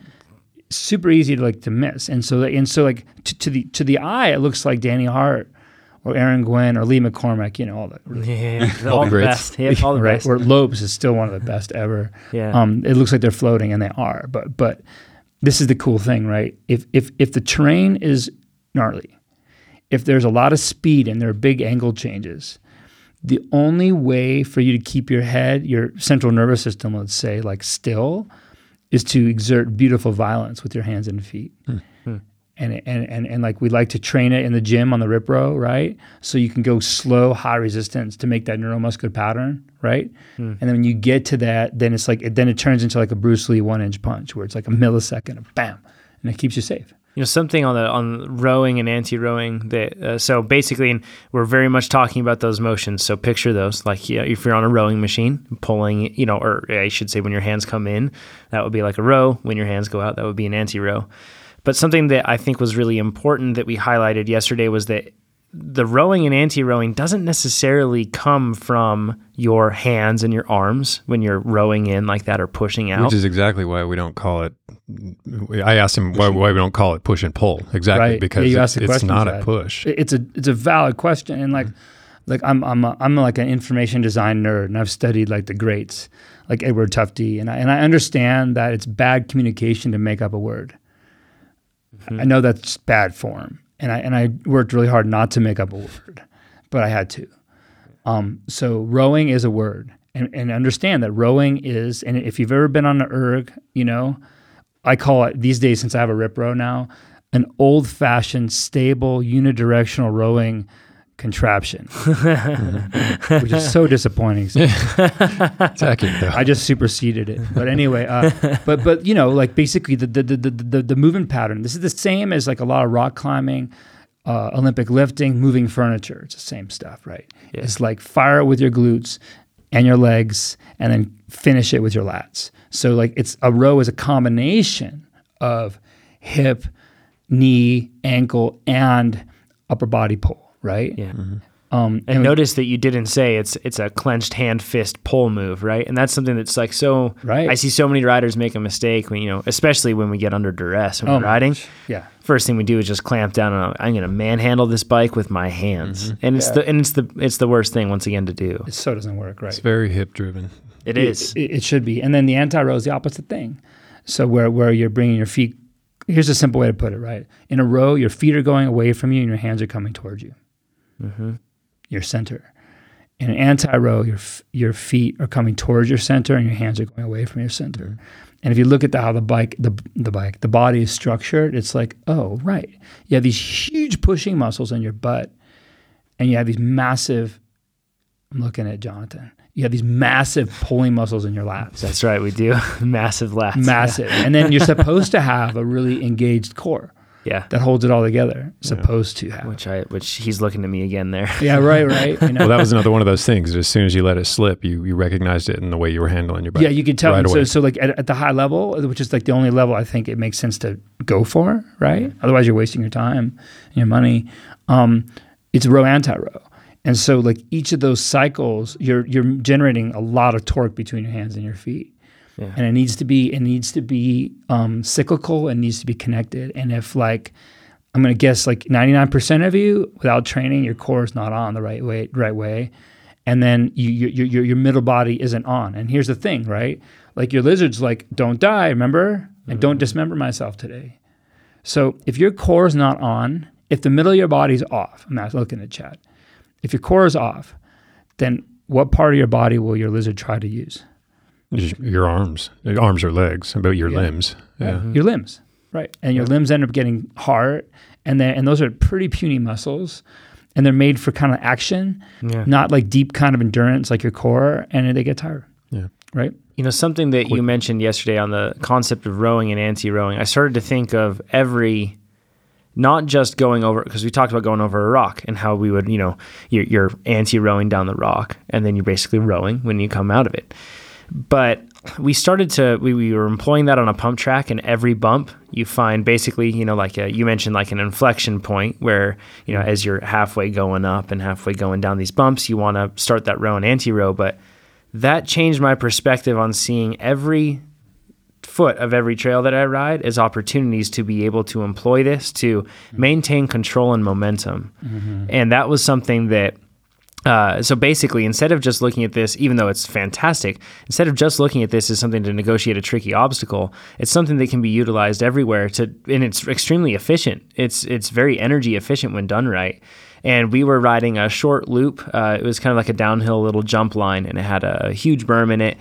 Speaker 4: Super easy to like to miss. And so and so like to, to the to the eye, it looks like Danny Hart or Aaron Gwin or Lee McCormack, you know, all that.
Speaker 1: Yeah, all the
Speaker 2: greats.
Speaker 1: best. Yeah, all the
Speaker 4: right?
Speaker 1: best.
Speaker 4: Or Lopes is still one of the best ever.
Speaker 1: Yeah.
Speaker 4: Um, it looks like they're floating, and they are. But but this is the cool thing, right? If if if the terrain is gnarly, if there's a lot of speed and there are big angle changes, the only way for you to keep your head, your central nervous system, let's say, like still, is to exert beautiful violence with your hands and feet. And, and, and, and like we like to train it in the gym on the RipRow, right? So you can go slow, high resistance to make that neuromuscular pattern, right? And then when you get to that, then it's like then it turns into like a Bruce Lee one inch punch where it's like a millisecond of bam, and it keeps you safe.
Speaker 1: you know something on the on rowing and anti-rowing that uh, so basically and we're very much talking about those motions so picture those like yeah, if you're on a rowing machine pulling you know or i should say when your hands come in that would be like a row when your hands go out that would be an anti-row but something that i think was really important that we highlighted yesterday was that the rowing and anti-rowing doesn't necessarily come from your hands and your arms when you're rowing in like that or pushing out
Speaker 2: Which is exactly why we don't call it. I asked him why, why we don't call it push and pull. Exactly
Speaker 4: Right.
Speaker 2: because
Speaker 4: Yeah, you
Speaker 2: it's,
Speaker 4: asked the
Speaker 2: it's
Speaker 4: question,
Speaker 2: not
Speaker 4: Chad.
Speaker 2: a push.
Speaker 4: It's a it's a valid question, and like like I'm I'm a, I'm like an information design nerd, and I've studied like the greats, like Edward Tufte, and I, and I understand that it's bad communication to make up a word. I know that's bad form, and I and I worked really hard not to make up a word, but I had to. Um, so rowing is a word, and, and understand that rowing is, and if you've ever been on an erg, you know, I call it these days since I have a RipRow now, an old-fashioned, stable, unidirectional rowing contraption, which is so disappointing.
Speaker 2: It's accurate though.
Speaker 4: I just superseded it. But anyway, uh, but but you know, like basically the the, the the the the movement pattern. This is the same as like a lot of rock climbing, uh, Olympic lifting, moving furniture. It's the same stuff, right? It's like fire it with your glutes and your legs, and then finish it with your lats. So like it's a row is a combination of hip, knee, ankle, and upper body pull, right?
Speaker 1: yeah
Speaker 4: Um,
Speaker 1: And notice that you didn't say it's it's a clenched hand fist pull move, right? And that's something that's like so.
Speaker 4: Right.
Speaker 1: I see so many riders make a mistake when you know, especially when we get under duress when
Speaker 4: Oh
Speaker 1: we're riding.
Speaker 4: yeah,
Speaker 1: First thing we do is just clamp down on. I'm going to manhandle this bike with my hands, and it's the and it's the it's the worst thing once again to do.
Speaker 4: it so doesn't work, right?
Speaker 2: It's very hip driven.
Speaker 1: It is.
Speaker 4: It, it should be. And then the anti row is the opposite thing. So where where you're bringing your feet. Here's a simple way to put it. Right in a row, your feet are going away from you, and your hands are coming towards you. Your center. In an anti row, your f- your feet are coming towards your center, and your hands are going away from your center. And if you look at the, how the bike the the bike the body is structured, it's like oh right, you have these huge pushing muscles in your butt, and you have these massive. I'm looking at Jonathan. You have these massive pulling muscles in your lats.
Speaker 1: That's right. We do massive lats.
Speaker 4: Massive. And then you're supposed to have a really engaged core
Speaker 1: Yeah.
Speaker 4: that holds it all together. Supposed to have.
Speaker 1: Which I which he's looking at me again there.
Speaker 4: Yeah, right, right. You know?
Speaker 2: Well, that was another one of those things. As soon as you let it slip, you you recognized it in the way you were handling your bike.
Speaker 4: yeah, you could tell.
Speaker 2: right
Speaker 4: so,
Speaker 2: away.
Speaker 4: so like at, at the high level, which is like the only level I think it makes sense to go for, right? Otherwise, you're wasting your time and your money. Um, it's row anti row, and so like each of those cycles, you're you're generating a lot of torque between your hands and your feet,
Speaker 1: Yeah.
Speaker 4: and it needs to be it needs to be um, cyclical and needs to be connected. And if like I'm gonna guess like 99% of you without training, your core is not on the right way, right way, and then you, you, your your your middle body isn't on. And here's the thing, right? Like your lizard's like, don't die, remember, and don't dismember myself today. So if your core is not on, if the middle of your body's off, I'm not looking at Chad. If your core is off, then what part of your body will your lizard try to use?
Speaker 2: Just your arms, your arms or legs, about your
Speaker 4: Yeah.
Speaker 2: limbs. Yeah.
Speaker 4: Your limbs, right? And your limbs end up getting hard, and then and those are pretty puny muscles, and they're made for kind of action,
Speaker 1: Yeah.
Speaker 4: not like deep kind of endurance like your core, and they get tired.
Speaker 2: Yeah.
Speaker 4: Right.
Speaker 1: You know, something that you mentioned yesterday on the concept of rowing and anti rowing, I started to think of every, not just going over, because we talked about going over a rock and how we would, you know, you're, you're anti rowing down the rock and then you're basically rowing when you come out of it. But we started to, we, we were employing that on a pump track, and every bump you find basically, you know, like a, you mentioned like an inflection point where, you know, as you're halfway going up and halfway going down these bumps, you want to start that row and anti row. But that changed my perspective on seeing every foot of every trail that I ride as opportunities to be able to employ this to maintain control and momentum. Mm-hmm. And that was something that uh, so basically, instead of just looking at this, even though it's fantastic, instead of just looking at this as something to negotiate a tricky obstacle, it's something that can be utilized everywhere. To and it's extremely efficient. It's it's very energy efficient when done right. And we were riding a short loop. Uh, it was kind of like a downhill little jump line, and it had a huge berm in it.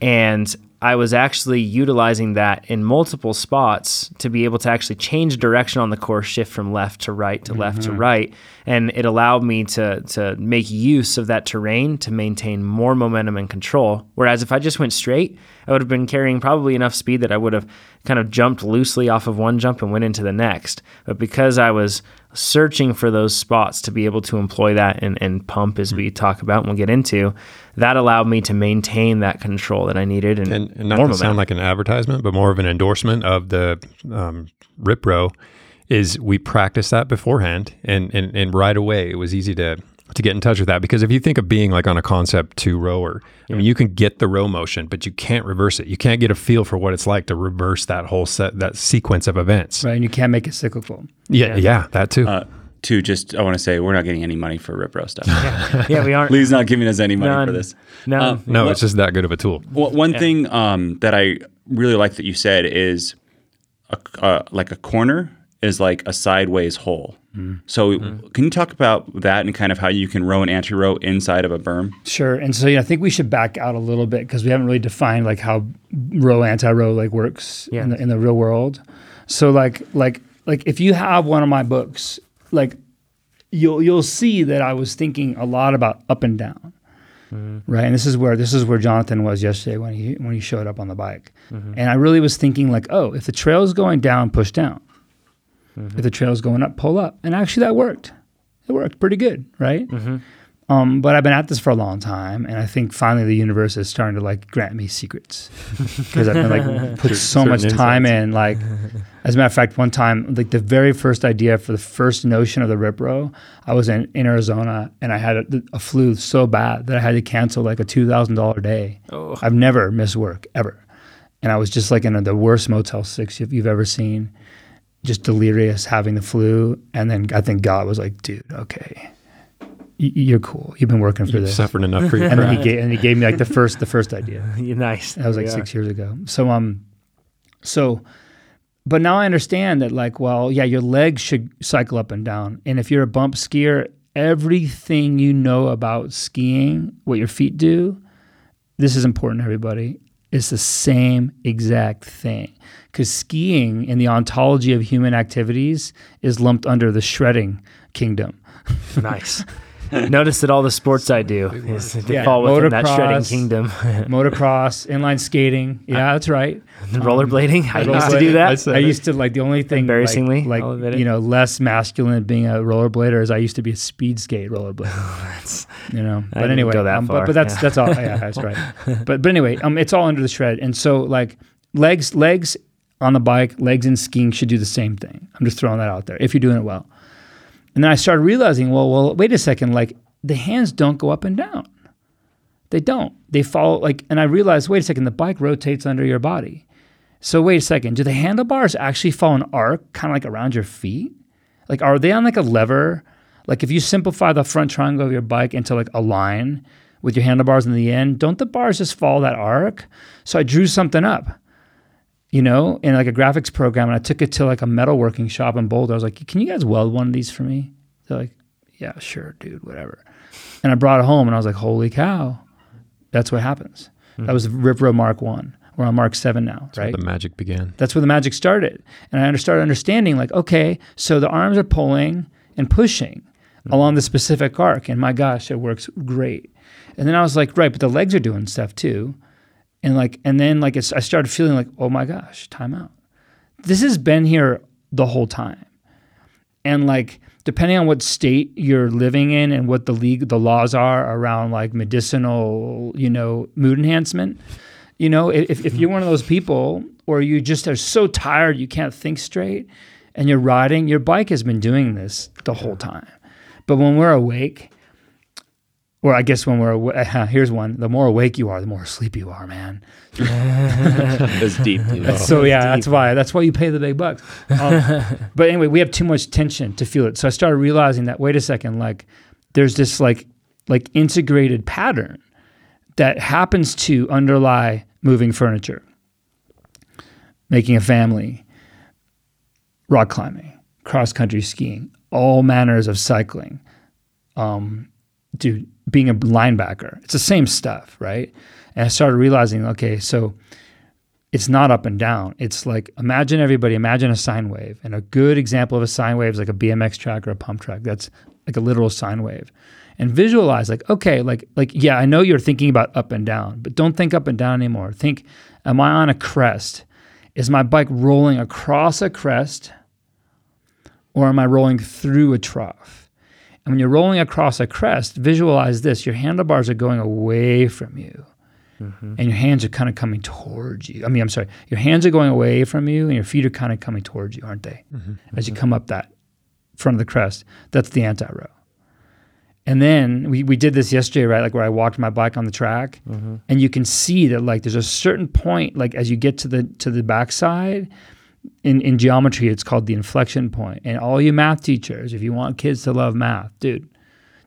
Speaker 1: And I was actually utilizing that in multiple spots to be able to actually change direction on the course, shift from left to right to left to right, and it allowed me to to make use of that terrain to maintain more momentum and control. Whereas if I just went straight, I would have been carrying probably enough speed that I would have kind of jumped loosely off of one jump and went into the next. But because I was searching for those spots to be able to employ that and, and pump as we talk about and we'll get into, that allowed me to maintain that control that I needed and,
Speaker 2: And, and not to sound like an advertisement, but more of an endorsement of the um, RipRow is we practiced that beforehand and, and, and right away it was easy to to get in touch with that because if you think of being like on a concept two rower, I mean you can get the row motion, but you can't reverse it. You can't get a feel for what it's like to reverse that whole set that sequence of events.
Speaker 4: Right. And you can't make it cyclical.
Speaker 2: Yeah, yeah, that too.
Speaker 3: Uh, to just, I want to say, we're not getting any money for RipRow stuff.
Speaker 1: yeah, we aren't.
Speaker 3: Lee's not giving us any money
Speaker 1: None.
Speaker 3: for this.
Speaker 1: None.
Speaker 3: Um,
Speaker 2: no,
Speaker 3: what-
Speaker 2: it's just that good of a tool.
Speaker 3: Well, one thing um, that I really like that you said is a, uh, like a corner is like a sideways hole. Mm. So, mm. can you talk about that and kind of how you can row an anti row inside of a berm?
Speaker 4: Sure. And so yeah, I think we should back out a little bit because we haven't really defined like how row anti row like works
Speaker 1: Yeah.
Speaker 4: in, the, in the real world. So like like like if you have one of my books, like you'll you'll see that I was thinking a lot about up and down. Mm-hmm. Right. And this is where this is where Jonathan was yesterday when he when he showed up on the bike. Mm-hmm. And I really was thinking like, oh, if the trail is going down, push down. If the trail's going up, pull up. And actually that worked. It worked pretty good, right? Um, but I've been at this for a long time, and I think finally the universe is starting to like grant me secrets because I've been like put so
Speaker 2: Certain
Speaker 4: much time
Speaker 2: insights.
Speaker 4: in. Like, as a matter of fact, one time, like the very first idea for the first notion of the RipRow, I was in, in Arizona, and I had a, a flu so bad that I had to cancel like a two thousand dollar day.
Speaker 1: Oh.
Speaker 4: I've never missed work ever, and I was just like in the worst Motel Six you've, you've ever seen, just delirious, having the flu, and then I think God was like, "Dude, okay." You're cool. You've been working for
Speaker 2: You've
Speaker 4: this.
Speaker 2: suffered enough for your
Speaker 4: and then he gave and he gave me like the first the first idea.
Speaker 1: You're nice.
Speaker 4: That was like
Speaker 1: Yeah.
Speaker 4: six years ago. So um, so, but now I understand that like, well, yeah, your legs should cycle up and down, and if you're a bump skier, everything you know about skiing, what your feet do, this is important, everybody. It's the same exact thing. Because skiing in the ontology of human activities is lumped under the shredding kingdom.
Speaker 1: Nice. Notice that all the sports I do is to
Speaker 4: Yeah,
Speaker 1: fall within that shredding kingdom.
Speaker 4: Motocross, inline skating. Yeah, that's right.
Speaker 1: Rollerblading. I used to do that.
Speaker 2: said
Speaker 4: I used to like the only thing
Speaker 1: Embarrassingly,
Speaker 4: like, like you know less masculine being a rollerblader is I used to be a speed skate rollerblader.
Speaker 1: That's-
Speaker 4: you know,
Speaker 1: I
Speaker 4: but
Speaker 1: didn't
Speaker 4: anyway,
Speaker 1: go that
Speaker 4: um,
Speaker 1: far,
Speaker 4: but, but that's
Speaker 1: yeah.
Speaker 4: that's all. Yeah, that's right. But but anyway, um, it's all under the shred, and so like legs legs on the bike, legs in skiing should do the same thing. I'm just throwing that out there if you're doing it well. And then I started realizing, well, well, wait a second, like the hands don't go up and down. They don't. They follow like, and I realized, wait a second, the bike rotates under your body. So wait a second, do the handlebars actually follow an arc, kind of like around your feet? Like, are they on like a lever? Like, if you simplify the front triangle of your bike into like a line with your handlebars in the end, don't the bars just follow that arc? So I drew something up, you know, in like a graphics program, and I took it to like a metalworking shop in Boulder. I was like, "Can you guys weld one of these for me?" They're like, "Yeah, sure, dude, whatever." And I brought it home, and I was like, "Holy cow, that's what happens." Hmm. That was RipRow Mark One. We're on Mark Seven now, right?
Speaker 2: The magic began.
Speaker 4: That's where the magic started. And I started understanding, like, okay, so the arms are pulling and pushing hmm. along the specific arc. And my gosh, it works great. And then I was like, right, but the legs are doing stuff too. And like, and then like, it's, I started feeling like, oh my gosh, time out. This has been here the whole time. And like, depending on what state you're living in and what the league, the laws are around like medicinal, you know, mood enhancement, you know, if, if you're one of those people or you just are so tired you can't think straight and you're riding, your bike has been doing this the whole time. But when we're awake, or I guess when we're awake, here's one: the more awake you are, the more asleep you are, man.
Speaker 3: That's deep. dude.
Speaker 4: so yeah, that's why that's why you pay the big bucks. Um, but anyway, we have too much tension to feel it. So I started realizing that wait a second, like there's this like like integrated pattern that happens to underlie moving furniture, making a family, rock climbing, cross country skiing, all manners of cycling. Um, dude, being a linebacker, it's the same stuff, right? And I started realizing, okay, so it's not up and down. It's like imagine everybody, imagine a sine wave. And a good example of a sine wave is like a BMX track or a pump track. That's like a literal sine wave. And visualize like, okay, like like yeah, I know you're thinking about up and down, but don't think up and down anymore. Think, am I on a crest? Is my bike rolling across a crest or am I rolling through a trough? And when you're rolling across a crest, visualize this your handlebars are going away from you mm-hmm. and your hands are kind of coming towards you. I mean, I'm sorry, your hands are going away from you and your feet are kind of coming towards you, aren't they? Mm-hmm. As you mm-hmm. come up that front of the crest, that's the anti row. And then we, we did this yesterday, right? Like where I walked my bike on the track, and you can see that like there's a certain point, like as you get to the to the backside, in, in geometry, it's called the inflection point. And all you math teachers, if you want kids to love math, dude,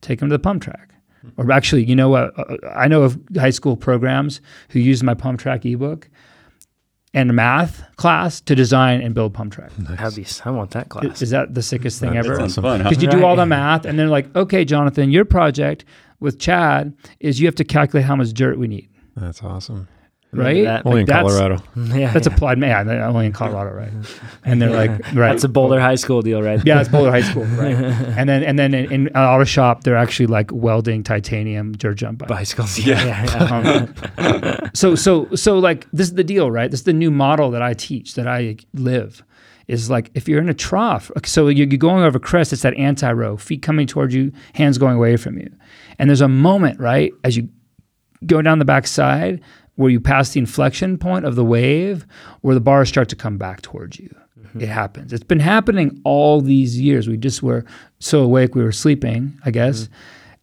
Speaker 4: take them to the pump track. Or actually, you know what? Uh, I know of high school programs who use my pump track ebook and math class to design and build pump track.
Speaker 1: That'd be, I want that class.
Speaker 4: Is that the sickest thing
Speaker 2: That
Speaker 4: ever?
Speaker 3: Sounds
Speaker 2: Awesome.
Speaker 3: fun, huh?
Speaker 4: Because you do all the math, and they're like, okay, Jonathan, your project with Chad is you have to calculate how much dirt we need,
Speaker 2: That's awesome.
Speaker 4: Right?
Speaker 1: that.
Speaker 2: Only
Speaker 4: Like,
Speaker 2: in
Speaker 4: that's-
Speaker 2: Colorado.
Speaker 1: yeah,
Speaker 4: That's
Speaker 1: yeah.
Speaker 4: applied math, yeah, only in Colorado, right? And they're like, right.
Speaker 1: That's a Boulder High School deal, right?
Speaker 4: Yeah, it's Boulder High School, right? and then and then in, in an auto shop, they're actually like welding titanium dirt jump bikes.
Speaker 1: Bicycles. Yeah, yeah. yeah.
Speaker 4: Um, so so so like this is the deal, right? This is the new model that I teach, that I live, is like if you're in a trough. So you're you're going over a crest, it's that anti row, feet coming towards you, hands going away from you. And there's a moment, right, as you go down the backside where you pass the inflection point of the wave where the bars start to come back towards you. Mm-hmm. It happens. It's been happening all these years. We just were so awake we were sleeping, I guess. Mm-hmm.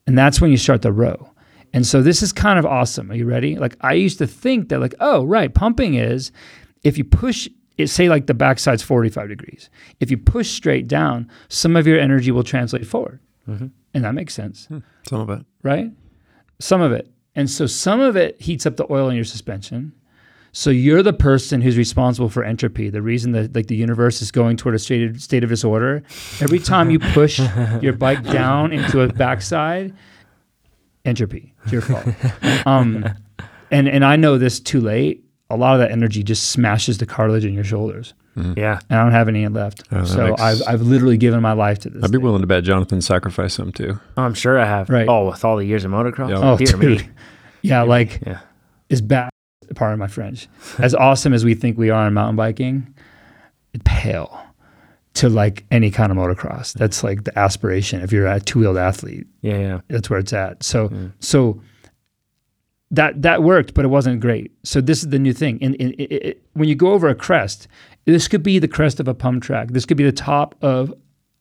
Speaker 4: And that's when you start the row. And so this is kind of awesome. Are you ready? Like I used to think that like, oh, right, pumping is if you push it say like the backside's 45 degrees. If you push straight down, some of your energy will translate forward. Mm-hmm. And that makes sense hmm.
Speaker 2: Some of it.
Speaker 4: right? Some of it. And so some of it heats up the oil in your suspension. So you're the person who's responsible for entropy. The reason that like the universe is going toward a state of, state of disorder. Every time you push your bike down into a backside, entropy. It's your fault. Um, and and I know this too late. A lot of that energy just smashes the cartilage in your shoulders, Mm-hmm.
Speaker 1: Yeah.
Speaker 4: and I don't have any left.
Speaker 2: Oh,
Speaker 4: so
Speaker 2: makes-
Speaker 4: I've I've literally given my life to this.
Speaker 2: I'd be
Speaker 4: thing.
Speaker 2: willing to bet Jonathan sacrificed some too.
Speaker 1: Oh, I'm sure I have.
Speaker 4: Right.
Speaker 1: Oh, with all the years of motocross.
Speaker 2: Yeah.
Speaker 4: Oh,
Speaker 1: dear
Speaker 4: dude.
Speaker 1: me.
Speaker 4: Yeah, like
Speaker 1: Yeah.
Speaker 4: is bad. Pardon my French. As awesome as we think we are in mountain biking, it pale to like any kind of motocross. That's like the aspiration. If you're a two wheeled athlete,
Speaker 1: Yeah. Yeah.
Speaker 4: that's where it's at. So so that that worked, but it wasn't great. So this is the new thing. And, and it, it, when you go over a crest, this could be the crest of a pump track. This could be the top of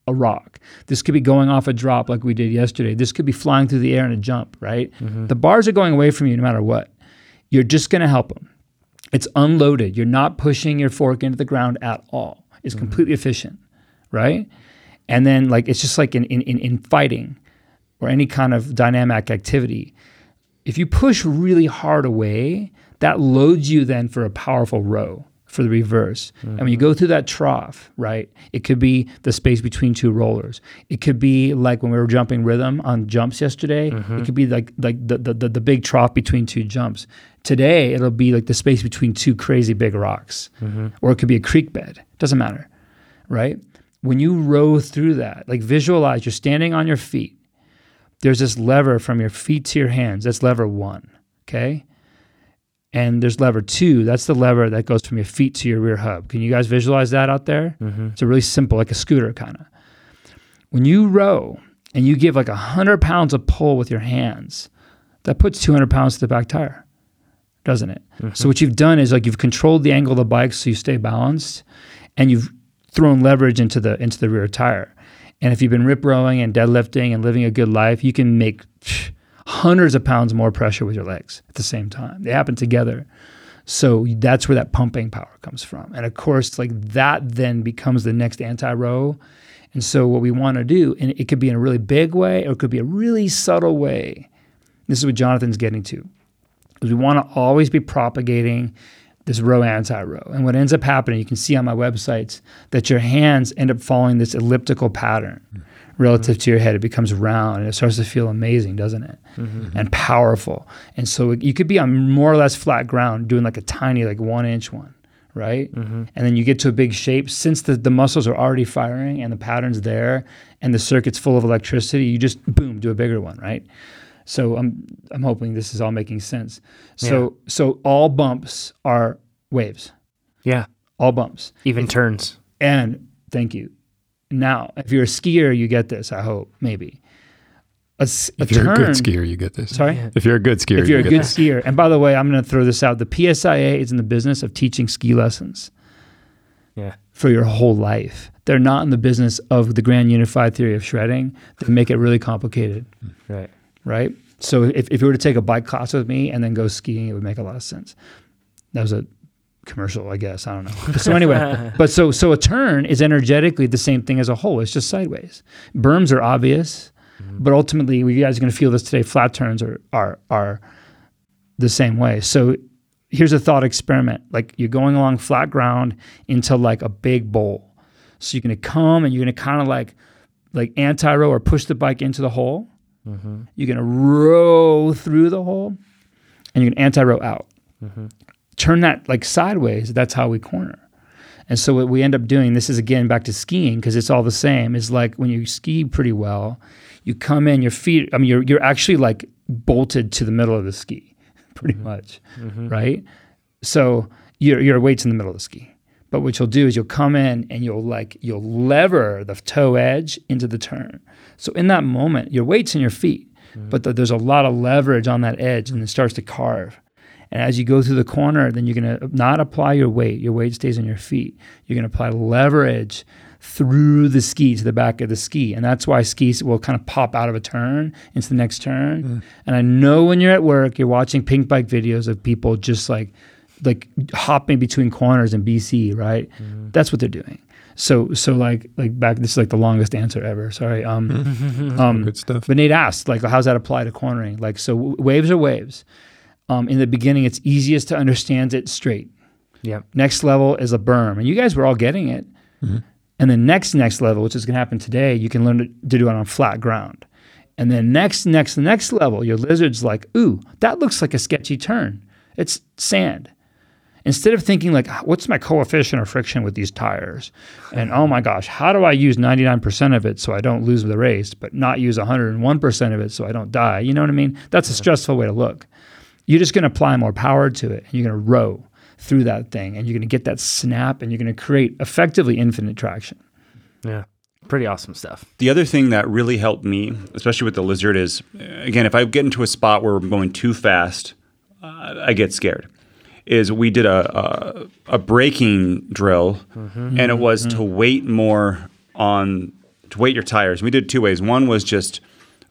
Speaker 4: a rock. This could be going off a drop like we did yesterday. This could be flying through the air in a jump. Right. Mm-hmm. The bars are going away from you no matter what. You're just going to help them. It's unloaded. You're not pushing your fork into the ground at all. It's mm-hmm. completely efficient, right? And then like it's just like in, in, in, in fighting or any kind of dynamic activity. If you push really hard away, that loads you then for a powerful row for the reverse. And when you go through that trough, right, it could be the space between two rollers. It could be like when we were jumping rhythm on jumps yesterday. It mm-hmm. could be like like the, the, the, the big trough between two jumps. Today, it'll be like the space between two crazy big rocks. Mm-hmm. Or it could be a creek bed. Doesn't matter, right? When you row through that, like visualize you're standing on your feet there's this lever from your feet to your hands. That's lever one. Okay. And there's lever two. That's the lever that goes from your feet to your rear hub. Can you guys visualize that out there? Mm-hmm. It's a really simple, like a scooter kind of. When you row and you give like 100 pounds of pull with your hands, that puts 200 pounds to the back tire, doesn't it? So mm-hmm. what you've done is like you've controlled the angle of the bike so you stay balanced and you've thrown leverage into the into the rear tire. And if you've been rip rowing and deadlifting and living a good life, you can make psh, hundreds of pounds more pressure with your legs at the same time. They happen together. So that's where that pumping power comes from. And of course, like that then becomes the next anti row. And so what we want to do, and it could be in a really big way or it could be a really subtle way. This is what Jonathan's getting to. Is we want to always be propagating this row anti row. And what ends up happening, you can see on my websites that your hands end up following this elliptical pattern relative mm-hmm. to your head. It becomes round and it starts to feel amazing, doesn't it? Mm-hmm. And powerful. And so you could be on more or less flat ground doing like a tiny, like one inch one, right? Mm-hmm. And then you get to a big shape. Since the, the muscles are already firing and the pattern's there and the circuit's full of electricity, you just boom, do a bigger one, right? So I'm I'm hoping this is all making sense. So so all bumps are waves.
Speaker 1: Yeah.
Speaker 4: All bumps.
Speaker 1: Even turns.
Speaker 4: And thank you. Now, if you're a skier, you get this. I hope maybe. A, s- a
Speaker 2: If you're a good skier, you get this.
Speaker 4: Sorry.
Speaker 2: If you're a good skier,
Speaker 4: If you're a
Speaker 2: you
Speaker 4: good
Speaker 2: this.
Speaker 4: skier, and by the way, I'm going to throw this out. The PSIA is in the business of teaching ski lessons
Speaker 1: Yeah.
Speaker 4: for your whole life. They're not in the business of the grand unified theory of shredding. They make it really complicated.
Speaker 1: Right.
Speaker 4: right? So if, if you were to take a bike class with me and then go skiing, it would make a lot of sense. That was a commercial, I guess. I don't know. So anyway, but so so a turn is energetically the same thing as a hole. It's just sideways. Berms are obvious, mm-hmm. but ultimately, you guys are going to feel this today. Flat turns are are are the same way. So here's a thought experiment: like you're going along flat ground into like a big bowl. So you're going to come and you're going to kind of like like anti row or push the bike into the hole. Mm-hmm. You're going to row through the hole and you're going to anti row out. Mm-hmm. Turn that like sideways. That's how we corner. And so what we end up doing, this is again back to skiing because it's all the same, is like when you ski pretty well, you come in, your feet, I mean, you're, you're actually like bolted to the middle of the ski pretty mm-hmm. much, mm-hmm. right? So your, your weight's in the middle of the ski. But what you'll do is you'll come in and you'll like you'll lever the toe edge into the turn. So in that moment, your weight's in your feet, mm-hmm. but th- there's a lot of leverage on that edge, and it starts to carve. And as you go through the corner, then you're gonna not apply your weight. Your weight stays on your feet. You're gonna apply leverage through the ski to the back of the ski, and that's why skis will kind of pop out of a turn into the next turn. And I know when you're at work, you're watching Pinkbike videos of people just like like hopping between corners in BC, right? That's what they're doing. So so like like back this is like the longest answer ever. Sorry. Um um
Speaker 2: Good stuff.
Speaker 4: but Nate asked like how's that apply to cornering? Like so w- waves are waves. Um in the beginning it's easiest to understand it straight.
Speaker 1: Yep.
Speaker 4: Next level is a berm. And you guys were all getting it. And the next next level, which is going to happen today, you can learn to, to do it on flat ground. And then next next next level, your lizard's like, "Ooh, that looks like a sketchy turn. It's sand." Instead of thinking like, "What's my coefficient of friction with these tires?" and "Oh my gosh, how do I use 99% of it so I don't lose the race, but not use 101% of it so I don't die?" You know what I mean? That's a stressful way to look. You're just going to apply more power to it, and you're going to row through that thing, and you're going to get that snap, and you're going to create effectively infinite traction.
Speaker 1: Yeah. Pretty awesome stuff.
Speaker 3: The other thing that really helped me, especially with the lizard, is uh, again, if I get into a spot where I'm going too fast, uh, I get scared. Is we did a a, a braking drill, and it was to weight more on to weight your tires. We did it two ways. One was just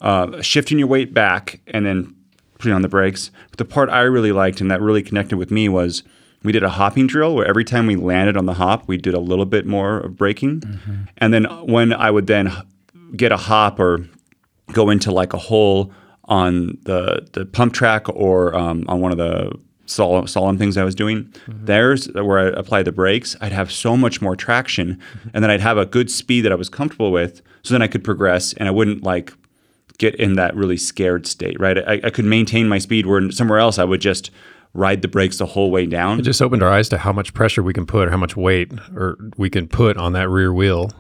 Speaker 3: uh, shifting your weight back and then putting on the brakes. But the part I really liked and that really connected with me was we did a hopping drill where every time we landed on the hop, we did a little bit more of braking. Mm-hmm. And then when I would then get a hop or go into like a hole on the, the pump track or um, on one of the sol- slalom things I was doing, mm-hmm. there's where I applied the brakes. I'd have so much more traction, mm-hmm. and then I'd have a good speed that I was comfortable with. So then I could progress, and I wouldn't like get in that really scared state. Right, I, I could maintain my speed where somewhere else I would just ride the brakes the whole way down.
Speaker 2: It just opened our eyes to how much pressure we can put, or how much weight, or we can put on that rear wheel,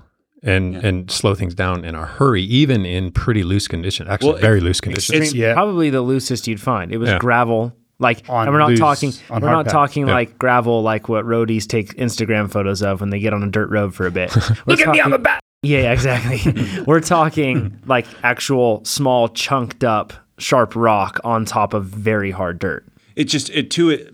Speaker 2: and and slow things down in a hurry, even in pretty loose condition. Actually,
Speaker 3: Well,
Speaker 2: very
Speaker 3: it-
Speaker 2: loose conditions.
Speaker 3: it's-
Speaker 4: Yeah.
Speaker 1: Probably the loosest you'd find. It was
Speaker 2: Yeah.
Speaker 1: gravel. Like
Speaker 4: On
Speaker 1: and we're not
Speaker 4: loose,
Speaker 1: talking we're not
Speaker 4: pack.
Speaker 1: talking
Speaker 2: Yeah.
Speaker 1: like gravel like what roadies take Instagram photos of when they get on a dirt road for a bit. Look at me, I'm a bat. Yeah, exactly. we're talking like actual small chunked up sharp rock on top of very hard dirt.
Speaker 3: it just it too it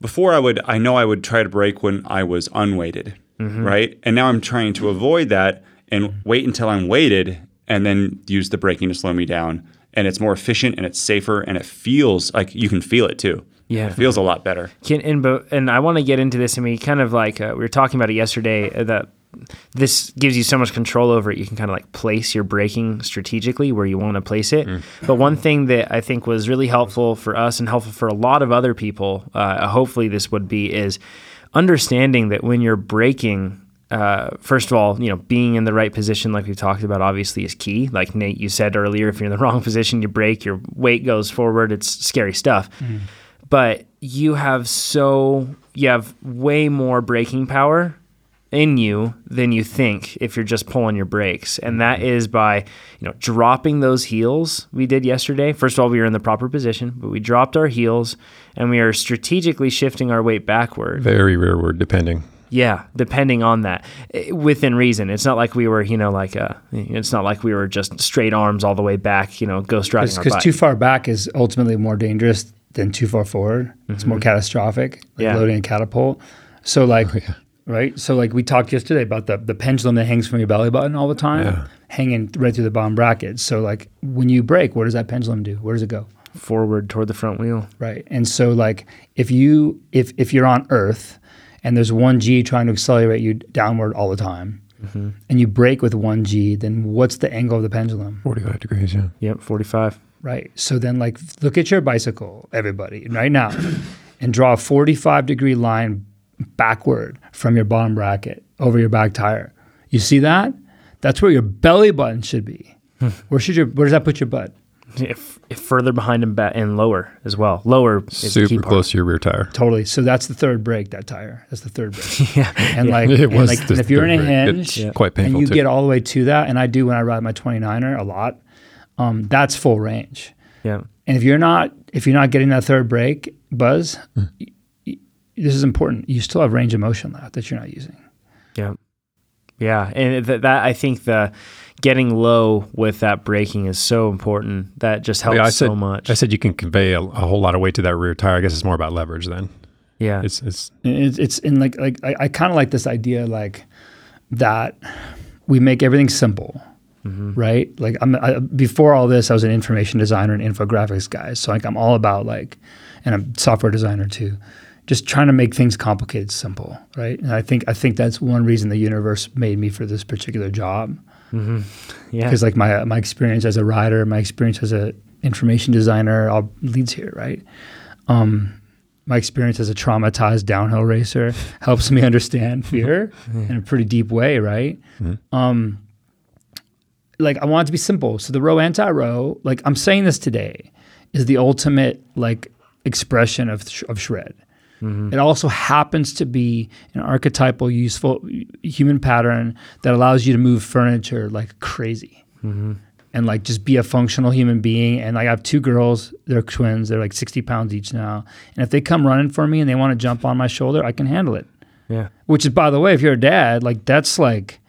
Speaker 3: before I would I know I would try to brake when I was unweighted, right? And now I'm trying to avoid that and wait until I'm weighted and then use the braking to slow me down. And it's more efficient and it's safer and it feels like you can feel it too.
Speaker 1: Yeah.
Speaker 3: It feels a lot better.
Speaker 1: Can, and and I want to get into this. I mean, kind of like uh, we were talking about it yesterday. Uh, that this gives you so much control over it. You can kind of like place your braking strategically where you want to place it. But one thing that I think was really helpful for us and helpful for a lot of other people, uh, hopefully this would be, is understanding that when you're braking. Uh, first of all, you know, being in the right position, like we've talked about, obviously is key. Like Nate, you said earlier, if you're in the wrong position, you brake, your weight goes forward. It's scary stuff but you have so you have way more braking power in you than you think if you're just pulling your brakes and that is by you know dropping those heels we did yesterday first of all we were in the proper position but we dropped our heels and we are strategically shifting our weight backward
Speaker 2: very rearward, depending.
Speaker 1: yeah, depending on that, Eh, within reason. It's not like we were, you know, like uh, it's not like we were just straight arms all the way back, you know, ghost riding
Speaker 4: Because too far back is ultimately more dangerous than too far forward. It's more catastrophic, like
Speaker 1: Mm-hmm. Yeah. Oh,
Speaker 4: loading a catapult. So like, right? So like we talked yesterday about the the pendulum that hangs from your belly button all the time,
Speaker 2: Yeah.
Speaker 4: hanging right through the bottom bracket. So like when you brake, where does that pendulum do? Where does it go?
Speaker 1: forward toward the front wheel.
Speaker 4: Right. And so like if you if if you're on Earth and there's one G trying to accelerate you downward all the time, mm-hmm. and you brake with one G, then what's the angle of the pendulum?
Speaker 2: Forty-five degrees. Yeah.
Speaker 1: Yep, forty-five.
Speaker 4: Right. So then, like, look at your bicycle, everybody, right now, and draw a 45 degree line backward from your bottom bracket over your back tire. You see that? That's where your belly button should be. where should your Where does that put your butt?
Speaker 1: If, if further behind and back and lower as well. Lower is the key
Speaker 2: Super
Speaker 1: part.
Speaker 2: close to your rear tire.
Speaker 4: Totally. So that's the third brake. That tire. That's the third brake.
Speaker 1: Yeah,
Speaker 4: And like,
Speaker 2: It
Speaker 4: and
Speaker 2: was
Speaker 4: like, and if you're in a hinge,
Speaker 2: It's quite painful
Speaker 4: and you
Speaker 2: too.
Speaker 4: get all the way to that, and I do when I ride my 29er a lot. Um, that's full range.
Speaker 1: yeah.
Speaker 4: And if you're not if you're not getting that third brake Buzz, y- y- this is important. You still have range of motion left that you're not using.
Speaker 1: Yeah. Yeah. And th- that, I think the getting low with that braking is so important. That just helps
Speaker 2: Yeah, I
Speaker 1: so much.
Speaker 2: I said you can convey a, a whole lot of weight to that rear tire. I guess it's more about leverage then.
Speaker 1: yeah.
Speaker 2: It's it's
Speaker 4: It's, it's in like like I, I kind of like this idea like that we make everything simple, mm-hmm. right? Like I'm I, before all this, I was an information designer and infographics guy, so like I'm all about like, and I'm software designer too, just trying to make things complicated simple, right? And I think I think that's one reason the universe made me for this particular job
Speaker 1: yeah.
Speaker 4: because like my my experience as a rider, my experience as a information designer, all leads here, right? Um, my experience as a traumatized downhill racer helps me understand fear in a pretty deep way, right? Um, like I want it to be simple. So the row anti-row, like I'm saying this today, is the ultimate like expression of sh- of shred. Mm-hmm. It also happens to be an archetypal, useful human pattern that allows you to move furniture like crazy mm-hmm. and like just be a functional human being. And like, I have two girls, they're twins, they're like 60 pounds each now. And if they come running for me and they want to jump on my shoulder, I can handle it.
Speaker 1: Yeah.
Speaker 4: Which is, by the way, if you're a dad, like that's like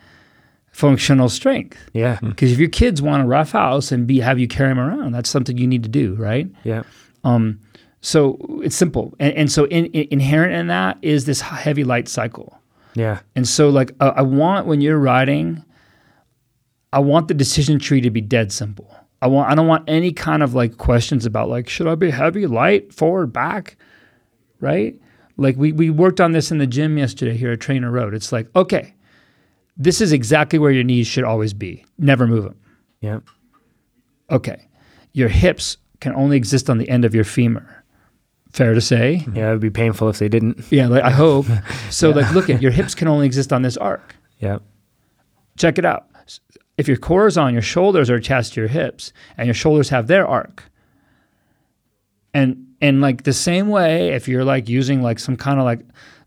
Speaker 4: functional strength.
Speaker 1: Yeah. Mm.
Speaker 4: Because if your kids want a rough house and be have you carry them around, that's something you need to do, right?
Speaker 1: Yeah.
Speaker 4: Um, so it's simple, and, and so in, in, inherent in that is this heavy light cycle.
Speaker 1: Yeah.
Speaker 4: And so, like, uh, I want when you're riding, I want the decision tree to be dead simple. I want I don't want any kind of like questions about like should I be heavy, light, forward, back, right? Like we we worked on this in the gym yesterday here at TrainerRoad. It's like okay, this is exactly where your knees should always be. Never move them.
Speaker 1: Yeah.
Speaker 4: Okay, your hips can only exist on the end of your femur. Fair to say.
Speaker 1: Yeah. It would be painful if they didn't.
Speaker 4: Yeah, like I hope. So like look at your hips can only exist on this arc.
Speaker 1: Yeah.
Speaker 4: Check it out. If your core is on, your shoulders are attached to your hips, and your shoulders have their arc. And and like the same way, if you're like using like some kind of like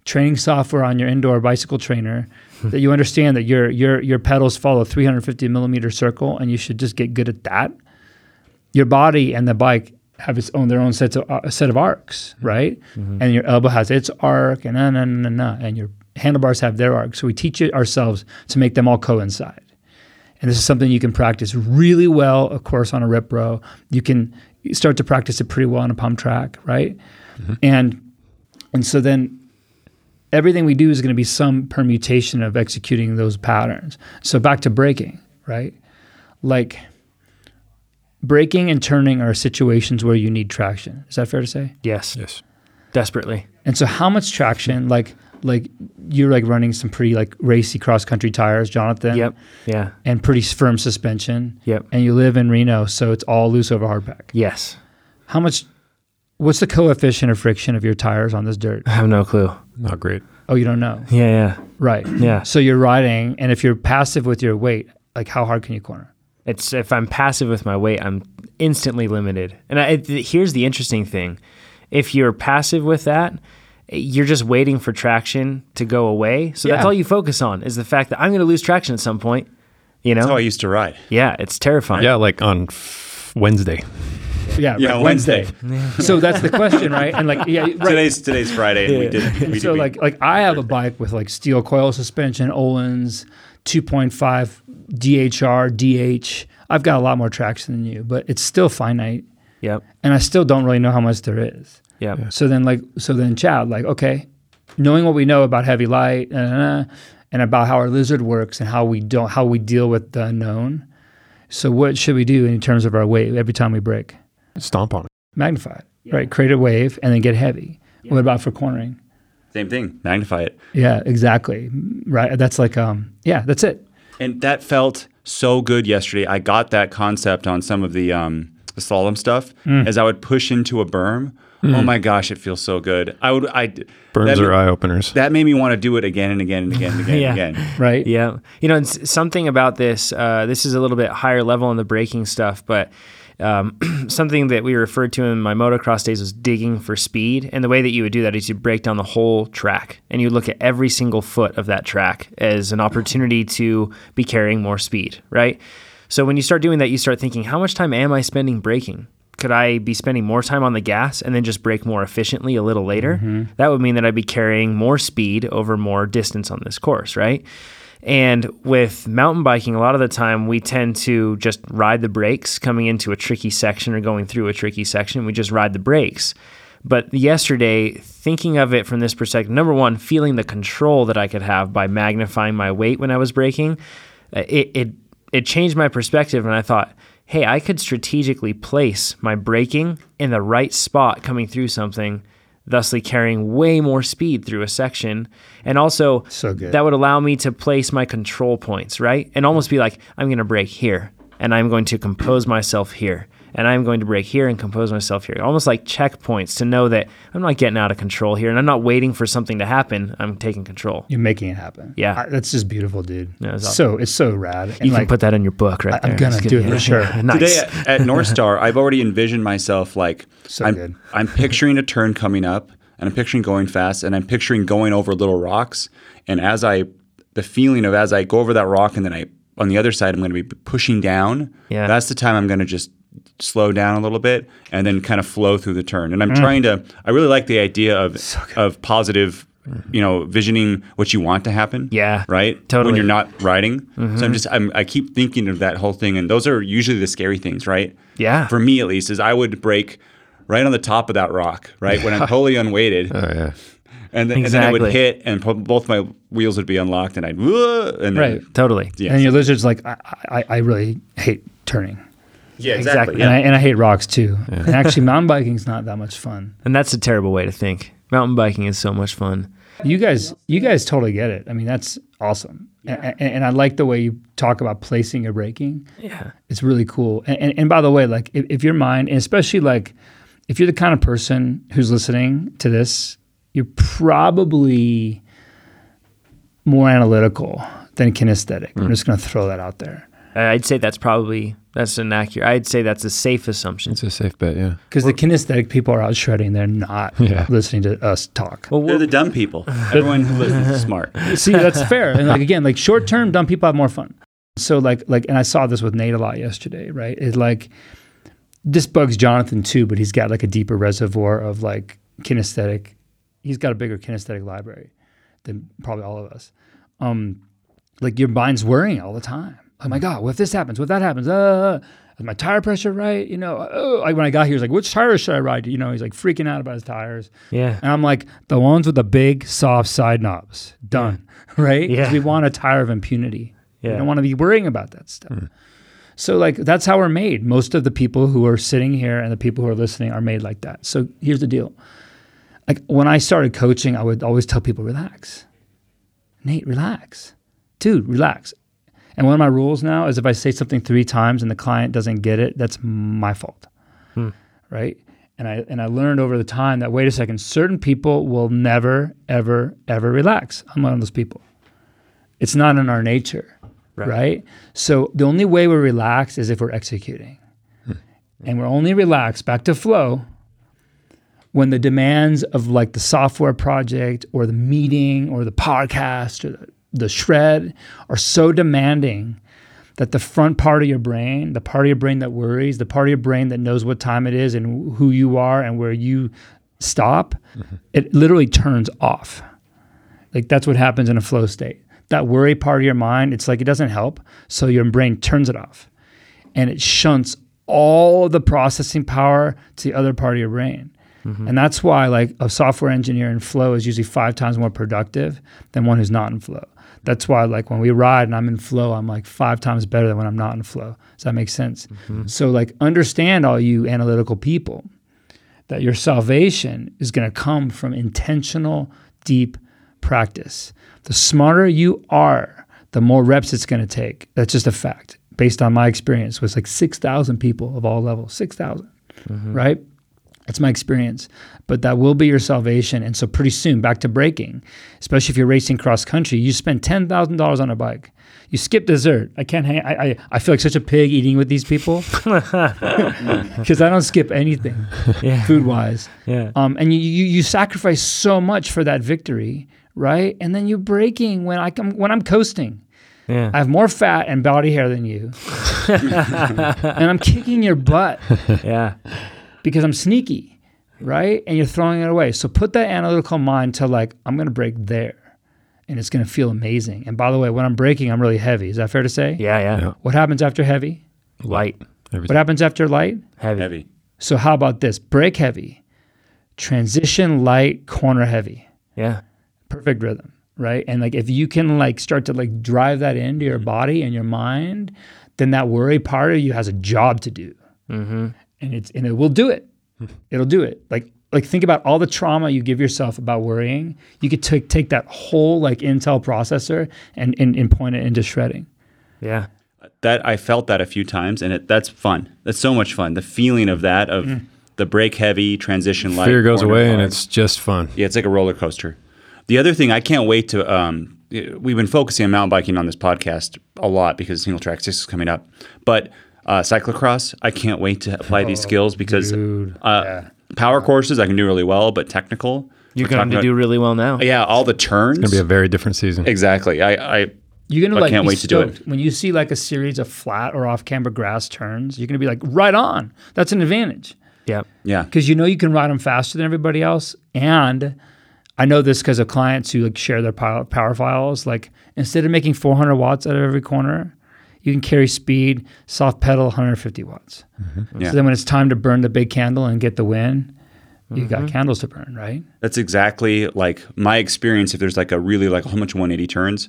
Speaker 4: training software on your indoor bicycle trainer, that you understand that your your your pedals follow 350 millimeter circle, and you should just get good at that. Your body and the bike have its own their own sets of uh, set of arcs, mm-hmm. right? Mm-hmm. And your elbow has its arc, and na na na na, and your handlebars have their arc. So we teach it ourselves to make them all coincide. And this is something you can practice really well, of course, on a RipRow. You can start to practice it pretty well on a pump track, right? Mm-hmm. And and so then everything we do is going to be some permutation of executing those patterns. So back to braking, right? Like braking and turning are situations where you need traction. Is that fair to say?
Speaker 1: Yes.
Speaker 2: yes.
Speaker 1: Desperately.
Speaker 4: And so how much traction like like you're like running some pretty like racy cross country tires, Jonathan.
Speaker 1: Yep. Yeah.
Speaker 4: And pretty firm suspension.
Speaker 1: Yep.
Speaker 4: And you live in Reno, so it's all loose over hard pack.
Speaker 1: Yes.
Speaker 4: How much what's the coefficient of friction of your tires on this dirt?
Speaker 1: I have no clue.
Speaker 2: Not great.
Speaker 4: Oh, you don't know.
Speaker 1: Yeah. Yeah.
Speaker 4: Right.
Speaker 1: Yeah.
Speaker 4: So you're riding and if you're passive with your weight, like how hard can you corner?
Speaker 1: It's if I'm passive with my weight, I'm instantly limited. And I, it, here's the interesting thing: if you're passive with that, you're just waiting for traction to go away. So that's all you focus on is the fact that I'm going to lose traction at some point. You know?
Speaker 3: That's how I used to ride.
Speaker 1: yeah, it's terrifying.
Speaker 2: Yeah, like on f- Wednesday.
Speaker 4: Yeah,
Speaker 3: Yeah,
Speaker 4: right,
Speaker 3: Wednesday.
Speaker 4: so that's the question, right? And like yeah, right.
Speaker 3: Today's today's Friday. And we did. We
Speaker 4: so
Speaker 3: did,
Speaker 4: like like I have a bike with like steel coil suspension, Öhlins 2.5 DHR, DH. I've got a lot more traction than you, but it's still finite,
Speaker 1: Yep.
Speaker 4: and I still don't really know how much there is.
Speaker 1: Yep.
Speaker 4: So then like so then Chad like okay, knowing what we know about heavy light uh, and about how our lizard works and how we don't how we deal with the unknown. So what should we do in terms of our weight every time we brake?
Speaker 2: Stomp on it.
Speaker 4: Magnify it, right? Create a wave and then get heavy. What about for cornering?
Speaker 3: same thing. Magnify it.
Speaker 4: Yeah, exactly. Right. That's like, um, yeah, that's it.
Speaker 3: And that felt so good yesterday. I got that concept on some of the um, the slalom stuff
Speaker 4: Mm.
Speaker 3: as I would push into a berm. Oh my gosh, it feels so good. I would. I Berms
Speaker 2: are eye openers.
Speaker 3: that made me want to do it again and again and again and again
Speaker 1: Yeah.
Speaker 3: and again.
Speaker 4: Right.
Speaker 1: Yeah. You know, it's something about this, uh, this is a little bit higher level in the braking stuff, but um, something that we referred to in my motocross days was digging for speed. And the way that you would do that is you break down the whole track and you look at every single foot of that track as an opportunity to be carrying more speed, right? So when you start doing that, you start thinking, how much time am I spending braking? could I be spending more time on the gas and then just brake more efficiently a little later? That would mean that I'd be carrying more speed over more distance on this course, right? And with mountain biking, a lot of the time we tend to just ride the brakes coming into a tricky section or going through a tricky section. We just ride the brakes. But yesterday, thinking of it from this perspective, number one, feeling the control that I could have by magnifying my weight when I was braking, uh, it, it, it changed my perspective. And I thought, hey, I could strategically place my braking in the right spot coming through something, thusly carrying way more speed through a section. And also,
Speaker 4: So good.
Speaker 1: that would allow me to place my control points, right? And almost be like, I'm going to brake here and I'm going to compose myself here. And I'm going to brake here and compose myself here. Almost like checkpoints to know that I'm not getting out of control here and I'm not waiting for something to happen. I'm taking control.
Speaker 4: You're making it happen.
Speaker 1: Yeah.
Speaker 4: I- that's just beautiful, dude.
Speaker 1: Yeah, it's
Speaker 4: so it's so rad. And
Speaker 1: You can put that in your book right
Speaker 4: I- I'm gonna
Speaker 1: It's
Speaker 4: do
Speaker 1: good.
Speaker 4: it for sure.
Speaker 1: nice.
Speaker 3: Today at, at North Star, I've already envisioned myself like
Speaker 4: So
Speaker 3: I'm,
Speaker 4: good.
Speaker 3: I'm picturing a turn coming up, and I'm picturing going fast, and I'm picturing going over little rocks. And as I, the feeling of as I go over that rock, and then I on the other side, I'm going to be pushing down.
Speaker 1: Yeah.
Speaker 3: that's the time I'm going to just slow down a little bit and then kind of flow through the turn.
Speaker 1: Mm.
Speaker 3: And I'm trying to. I really like the idea of of positive. You know, visioning what you want to happen.
Speaker 1: Yeah,
Speaker 3: Right.
Speaker 1: totally. Mm-hmm.
Speaker 3: When you're not riding. So I'm just. I'm, I keep thinking of that whole thing, and those are usually the scary things, right?
Speaker 1: Yeah.
Speaker 3: For me, at least, is I would brake right on the top of that rock, right when I'm totally unweighted,
Speaker 2: Oh yeah.
Speaker 3: and, then, and then I would hit, and po- both my wheels would be unlocked, and I'd and then,
Speaker 4: Right.
Speaker 1: Totally.
Speaker 3: Yeah.
Speaker 4: And your lizard's like, I, I, I really hate turning.
Speaker 3: Yeah,
Speaker 1: Exactly.
Speaker 3: exactly.
Speaker 4: And, I, and I hate rocks too. And actually, mountain biking is not that much fun.
Speaker 1: And that's a terrible way to think. Mountain biking is so much fun.
Speaker 4: You guys, you guys totally get it. I mean, that's awesome. And, and, and I like the way you talk about placing your braking.
Speaker 1: Yeah.
Speaker 4: It's really cool. And, and, and by the way, like if, if your mind, and especially like if you're the kind of person who's listening to this, you're probably more analytical than kinesthetic. I'm mm. just going to throw that out there.
Speaker 1: I'd say that's probably that's an accurate. I'd say that's a safe assumption.
Speaker 2: It's a safe bet. Yeah.
Speaker 4: Because the kinesthetic people are out shredding. They're not
Speaker 2: Yeah.
Speaker 4: listening to us talk.
Speaker 1: Well,
Speaker 3: They're the dumb people. Everyone who listens is smart.
Speaker 4: See, that's fair. And like again, like short term, dumb people have more fun. So like like, and I saw this with Nate a lot yesterday. Right? It like this bugs Jonathan too, but he's got like a deeper reservoir of like kinesthetic. He's got a bigger kinesthetic library than probably all of us. Um, like your mind's worrying all the time. Oh my god, what if this happens? What if that happens? Uh, uh, uh is my tire pressure right? You know, oh, like when I got here, he's like, which tires should I ride? You know, he's like freaking out about his tires.
Speaker 1: yeah.
Speaker 4: And I'm like, the ones with the big, soft side knobs. Done. Right?
Speaker 1: Yeah.
Speaker 4: We want a tire of impunity.
Speaker 1: Yeah.
Speaker 4: We don't want to be worrying about that stuff. Hmm. So, like, that's how we're made. Most of the people who are sitting here and the people who are listening are made like that. So, here's the deal. Like, when I started coaching, I would always tell people, relax. Nate, relax. Dude, relax. And one of my rules now is if I say something three times and the client doesn't get it, that's my fault. Hmm. Right? And I and I learned over the time that wait a second, certain people will never, ever, ever relax. I'm one of those people. It's not in our nature. Right. So the only way we're relaxed is if we're executing. Hmm. and we're only relaxed back to flow when the demands of like the software project or the meeting or the podcast or the, the shred are so demanding that the front part of your brain, the part of your brain that worries, the part of your brain that knows what time it is and who you are and where you stop, mm-hmm. it literally turns off. Like that's what happens in a flow state. That worry part of your mind, it's like it doesn't help. So your brain turns it off and it shunts all of the processing power to the other part of your brain. Mm-hmm. And that's why like a software engineer in flow is usually five times more productive than one who's not in flow. That's why like when we ride and I'm in flow, I'm like five times better than when I'm not in flow. Does that make sense? Mm-hmm. So like understand all you analytical people that your salvation is going to come from intentional deep practice. The smarter you are, the more reps it's going to take. That's just a fact based on my experience with like 6,000 people of all levels, 6,000, mm-hmm. right? That's my experience. But that will be your salvation. And so pretty soon, back to braking, especially if you're racing cross country, you spend $10,000 on a bike. You skip dessert. I can't hang. I, I, I feel like such a pig eating with these people because I don't skip anything
Speaker 1: Yeah.
Speaker 4: food wise.
Speaker 1: Yeah.
Speaker 4: Um, and you, you you sacrifice so much for that victory, right? And then you're braking when I come when I'm coasting.
Speaker 1: Yeah.
Speaker 4: I have more fat and body hair than you. and I'm kicking your butt
Speaker 1: yeah.
Speaker 4: Because I'm sneaky, right? And you're throwing it away. So put that analytical mind to like, I'm going to brake there and it's going to feel amazing. And by the way, when I'm braking, I'm really heavy. Is that fair to say?
Speaker 1: Yeah. Yeah.
Speaker 2: Yeah.
Speaker 4: What happens after heavy?
Speaker 1: Light.
Speaker 2: Everything.
Speaker 4: What happens after light?
Speaker 1: Heavy.
Speaker 3: Heavy.
Speaker 4: So how about this? Brake heavy, transition light, corner heavy.
Speaker 1: Yeah.
Speaker 4: perfect rhythm right and like if you can like start to like drive that into your body and your mind then that worry part of you has a job to do
Speaker 1: Mm-hmm.
Speaker 4: And it's and it will do it it'll do it like like think about all the trauma you give yourself about worrying you could take take that whole like intel processor and and, and point it into shredding
Speaker 1: Yeah.
Speaker 3: That I felt that a few times, and it, that's fun. That's so much fun. The feeling of that of
Speaker 4: Mm.
Speaker 3: the brake heavy transition light.
Speaker 2: Fear goes
Speaker 3: corner
Speaker 2: away and it's just fun.
Speaker 3: Yeah, it's like a roller coaster. The other thing I can't wait to um, we've been focusing on mountain biking on this podcast a lot because Singletrack six is coming up. But uh, cyclocross, I can't wait to apply these skills because
Speaker 4: Oh,
Speaker 3: uh,
Speaker 4: yeah.
Speaker 3: power courses I can do really well, but technical
Speaker 1: You're
Speaker 3: we're
Speaker 1: going
Speaker 3: talking
Speaker 1: to do really well now.
Speaker 3: yeah, all the turns.
Speaker 2: It's gonna be a very different season.
Speaker 3: exactly. I, I
Speaker 4: You're gonna
Speaker 3: I
Speaker 4: like
Speaker 3: can't
Speaker 4: be
Speaker 3: wait to do it.
Speaker 4: when you see like a series of flat or off camber grass turns. You're gonna be like, right on. That's an advantage.
Speaker 1: Yep.
Speaker 3: yeah.
Speaker 4: because you know you can ride them faster than everybody else. And I know this because of clients who like share their power, power files. Like instead of making 400 watts out of every corner, you can carry speed, soft pedal 150 watts. Mm-hmm.
Speaker 3: Yeah.
Speaker 4: So then when it's time to burn the big candle and get the win, you got mm-hmm. candles to burn, right?
Speaker 3: That's exactly like my experience. If there's like a really like how much 180 turns,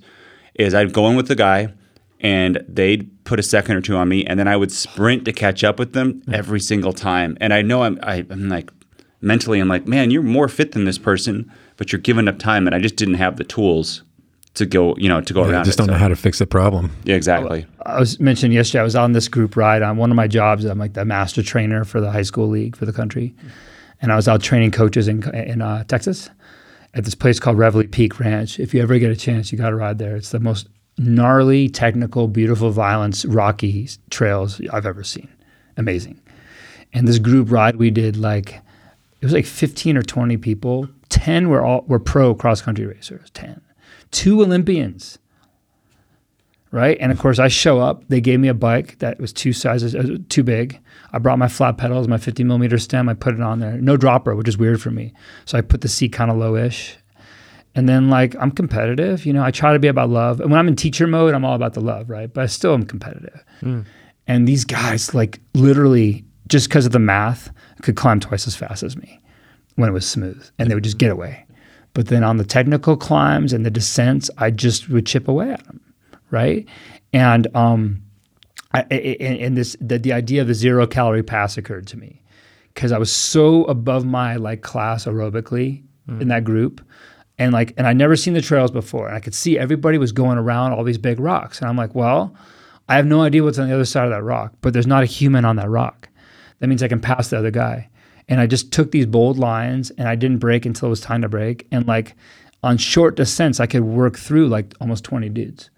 Speaker 3: is I'd go in with the guy, and they'd put a second or two on me, and then I would sprint to catch up with them every single time. And I know I'm I, I'm like mentally I'm like, man, you're more fit than this person, but you're giving up time, and I just didn't have the tools to go you know to go
Speaker 2: Yeah,
Speaker 3: around.
Speaker 2: just
Speaker 3: it.
Speaker 2: don't know
Speaker 3: So-
Speaker 2: how to fix the problem.
Speaker 3: yeah, exactly.
Speaker 4: I was mentioning yesterday, I was on this group ride on one of my jobs. I'm like the master trainer for the high school league for the country. And I was out training coaches in, in uh, Texas at this place called Reveille Peak Ranch. If you ever get a chance, you got to ride there. It's the most gnarly, technical, beautiful, violence, rocky trails I've ever seen. Amazing. And this group ride we did like, it was like 15 or 20 people. 10 were all were pro cross country racers. 10. Two Olympians right? And of course, I show up. They gave me a bike that was two sizes uh, too big. I brought my flat pedals, my 50 millimeter stem. I put it on there. No dropper, which is weird for me. So I put the seat kind of lowish. And then like I'm competitive, you know. I try to be about love. And when I'm in teacher mode, I'm all about the love, right? But I still am competitive. And these guys, like literally, just because of the math, could climb twice as fast as me when it was smooth, and they would just get away. But then on the technical climbs and the descents, I just would chip away at them right? And um, I, and, and this the, the idea of the zero calorie pass occurred to me because I was so above my like class aerobically in that group, and like and I never seen the trails before, and I could see everybody was going around all these big rocks, and I'm like, well, I have no idea what's on the other side of that rock, but there's not a human on that rock. That means I can pass the other guy. And I just took these bold lines and I didn't brake until it was time to brake. And like on short descents, I could work through like almost 20 dudes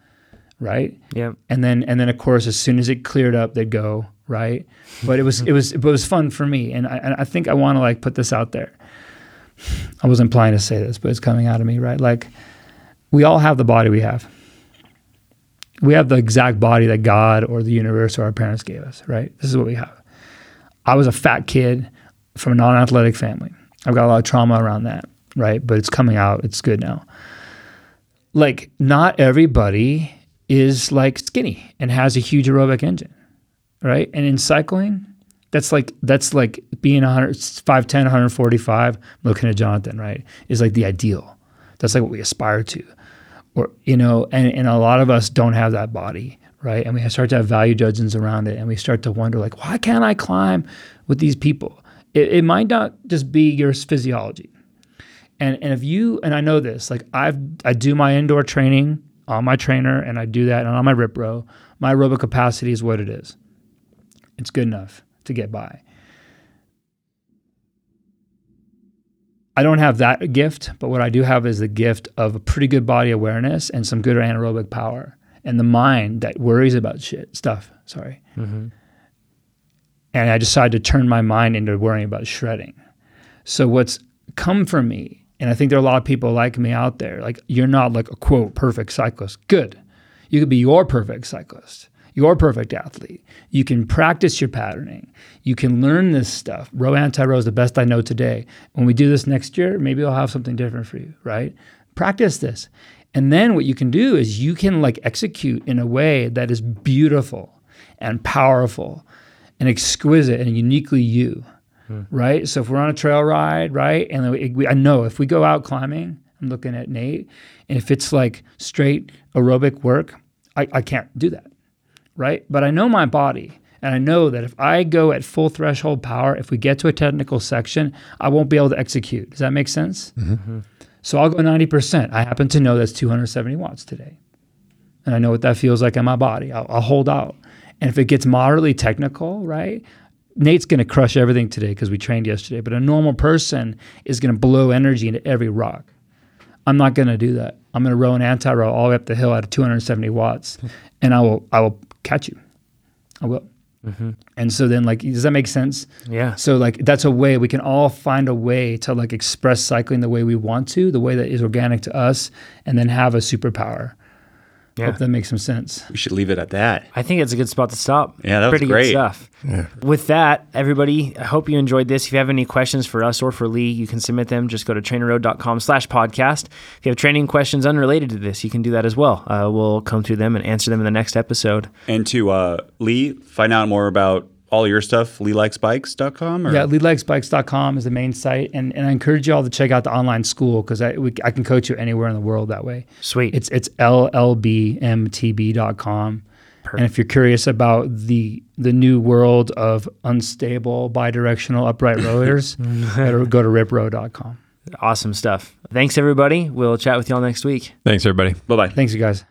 Speaker 4: right?
Speaker 1: Yep.
Speaker 4: And then and then of course as soon as it cleared up, they'd go right. But it was it was but it was fun for me, and I, and I think I want to like put this out there. I wasn't planning to say this, but it's coming out of me, right? Like we all have the body we have. We have the exact body that God or the universe or our parents gave us, right? This is what we have. I was a fat kid from a non-athletic family. I've got a lot of trauma around that, right? But it's coming out. It's good now like not everybody is like skinny and has a huge aerobic engine right and in cycling that's like that's like being 100 510 145 looking at jonathan right is like the ideal that's like what we aspire to or you know and, and a lot of us don't have that body right and we start to have value judgments around it and we start to wonder like why can't i climb with these people it, it might not just be your physiology and and if you and I know this, like I've I do my indoor training on my trainer and I do that and on my RipRow. My aerobic capacity is what it is. It's good enough to get by. I don't have that gift, but what I do have is the gift of a pretty good body awareness and some good anaerobic power and the mind that worries about shit stuff. Sorry. Mm-hmm. And I decided to turn my mind into worrying about shredding. So what's come for me, and I think there are a lot of people like me out there, like you're not like a quote perfect cyclist. Good. You could be your perfect cyclist, your perfect athlete. You can practice your patterning. You can learn this stuff. Row anti row is the best I know today. When we do this next year, maybe I'll have something different for you, right? Practice this. And then what you can do is you can like execute in a way that is beautiful and powerful and exquisite and uniquely you, hmm. right? So if we're on a trail ride, right, and we, we, I know if we go out climbing, I'm looking at Nate, and if it's like straight aerobic work, I, I can't do that, right? But I know my body. And I know that if I go at full threshold power, if we get to a technical section, I won't be able to execute. Does that make sense? Mm-hmm. Mm-hmm. So I'll go 90%. I happen to know that's 270 watts today. And I know what that feels like in my body. I'll, I'll hold out. And if it gets moderately technical, right? Nate's going to crush everything today because we trained yesterday. But a normal person is going to blow energy into every rock. I'm not going to do that. I'm going to row an anti-row all the way up the hill at 270 watts, and I will I will catch you. I will. Mm-hmm. And so then, like, does that make sense?
Speaker 1: Yeah.
Speaker 4: So like that's a way we can all find a way to like express cycling the way we want to, the way that is organic to us, and then have a superpower.
Speaker 1: Yeah.
Speaker 4: Hope that makes some sense.
Speaker 3: We should leave it at that.
Speaker 1: I think it's a good spot to stop.
Speaker 3: Yeah, that was
Speaker 1: Pretty
Speaker 3: great.
Speaker 1: good stuff. With that, everybody, I hope you enjoyed this. If you have any questions for us or for Lee, you can submit them. Just go to trainerroad.com slash podcast. If you have training questions unrelated to this, you can do that as well. Uh, we'll come through them and answer them in the next episode.
Speaker 3: And to uh, Lee, find out more about all your stuff, leelikesbikes.com? Or?
Speaker 4: Yeah, leelikesbikes.com is the main site, and, and I encourage you all to check out the online school because I we, I can coach you anywhere in the world that way.
Speaker 1: Sweet.
Speaker 4: It's it's llbmtb.com. And if you're curious about the the new world of unstable bidirectional upright rowers, go to- go to riprow.com.
Speaker 1: awesome stuff. Thanks, everybody. We'll chat with y'all next week.
Speaker 2: Thanks, everybody.
Speaker 3: Bye bye.
Speaker 4: Thanks, you guys.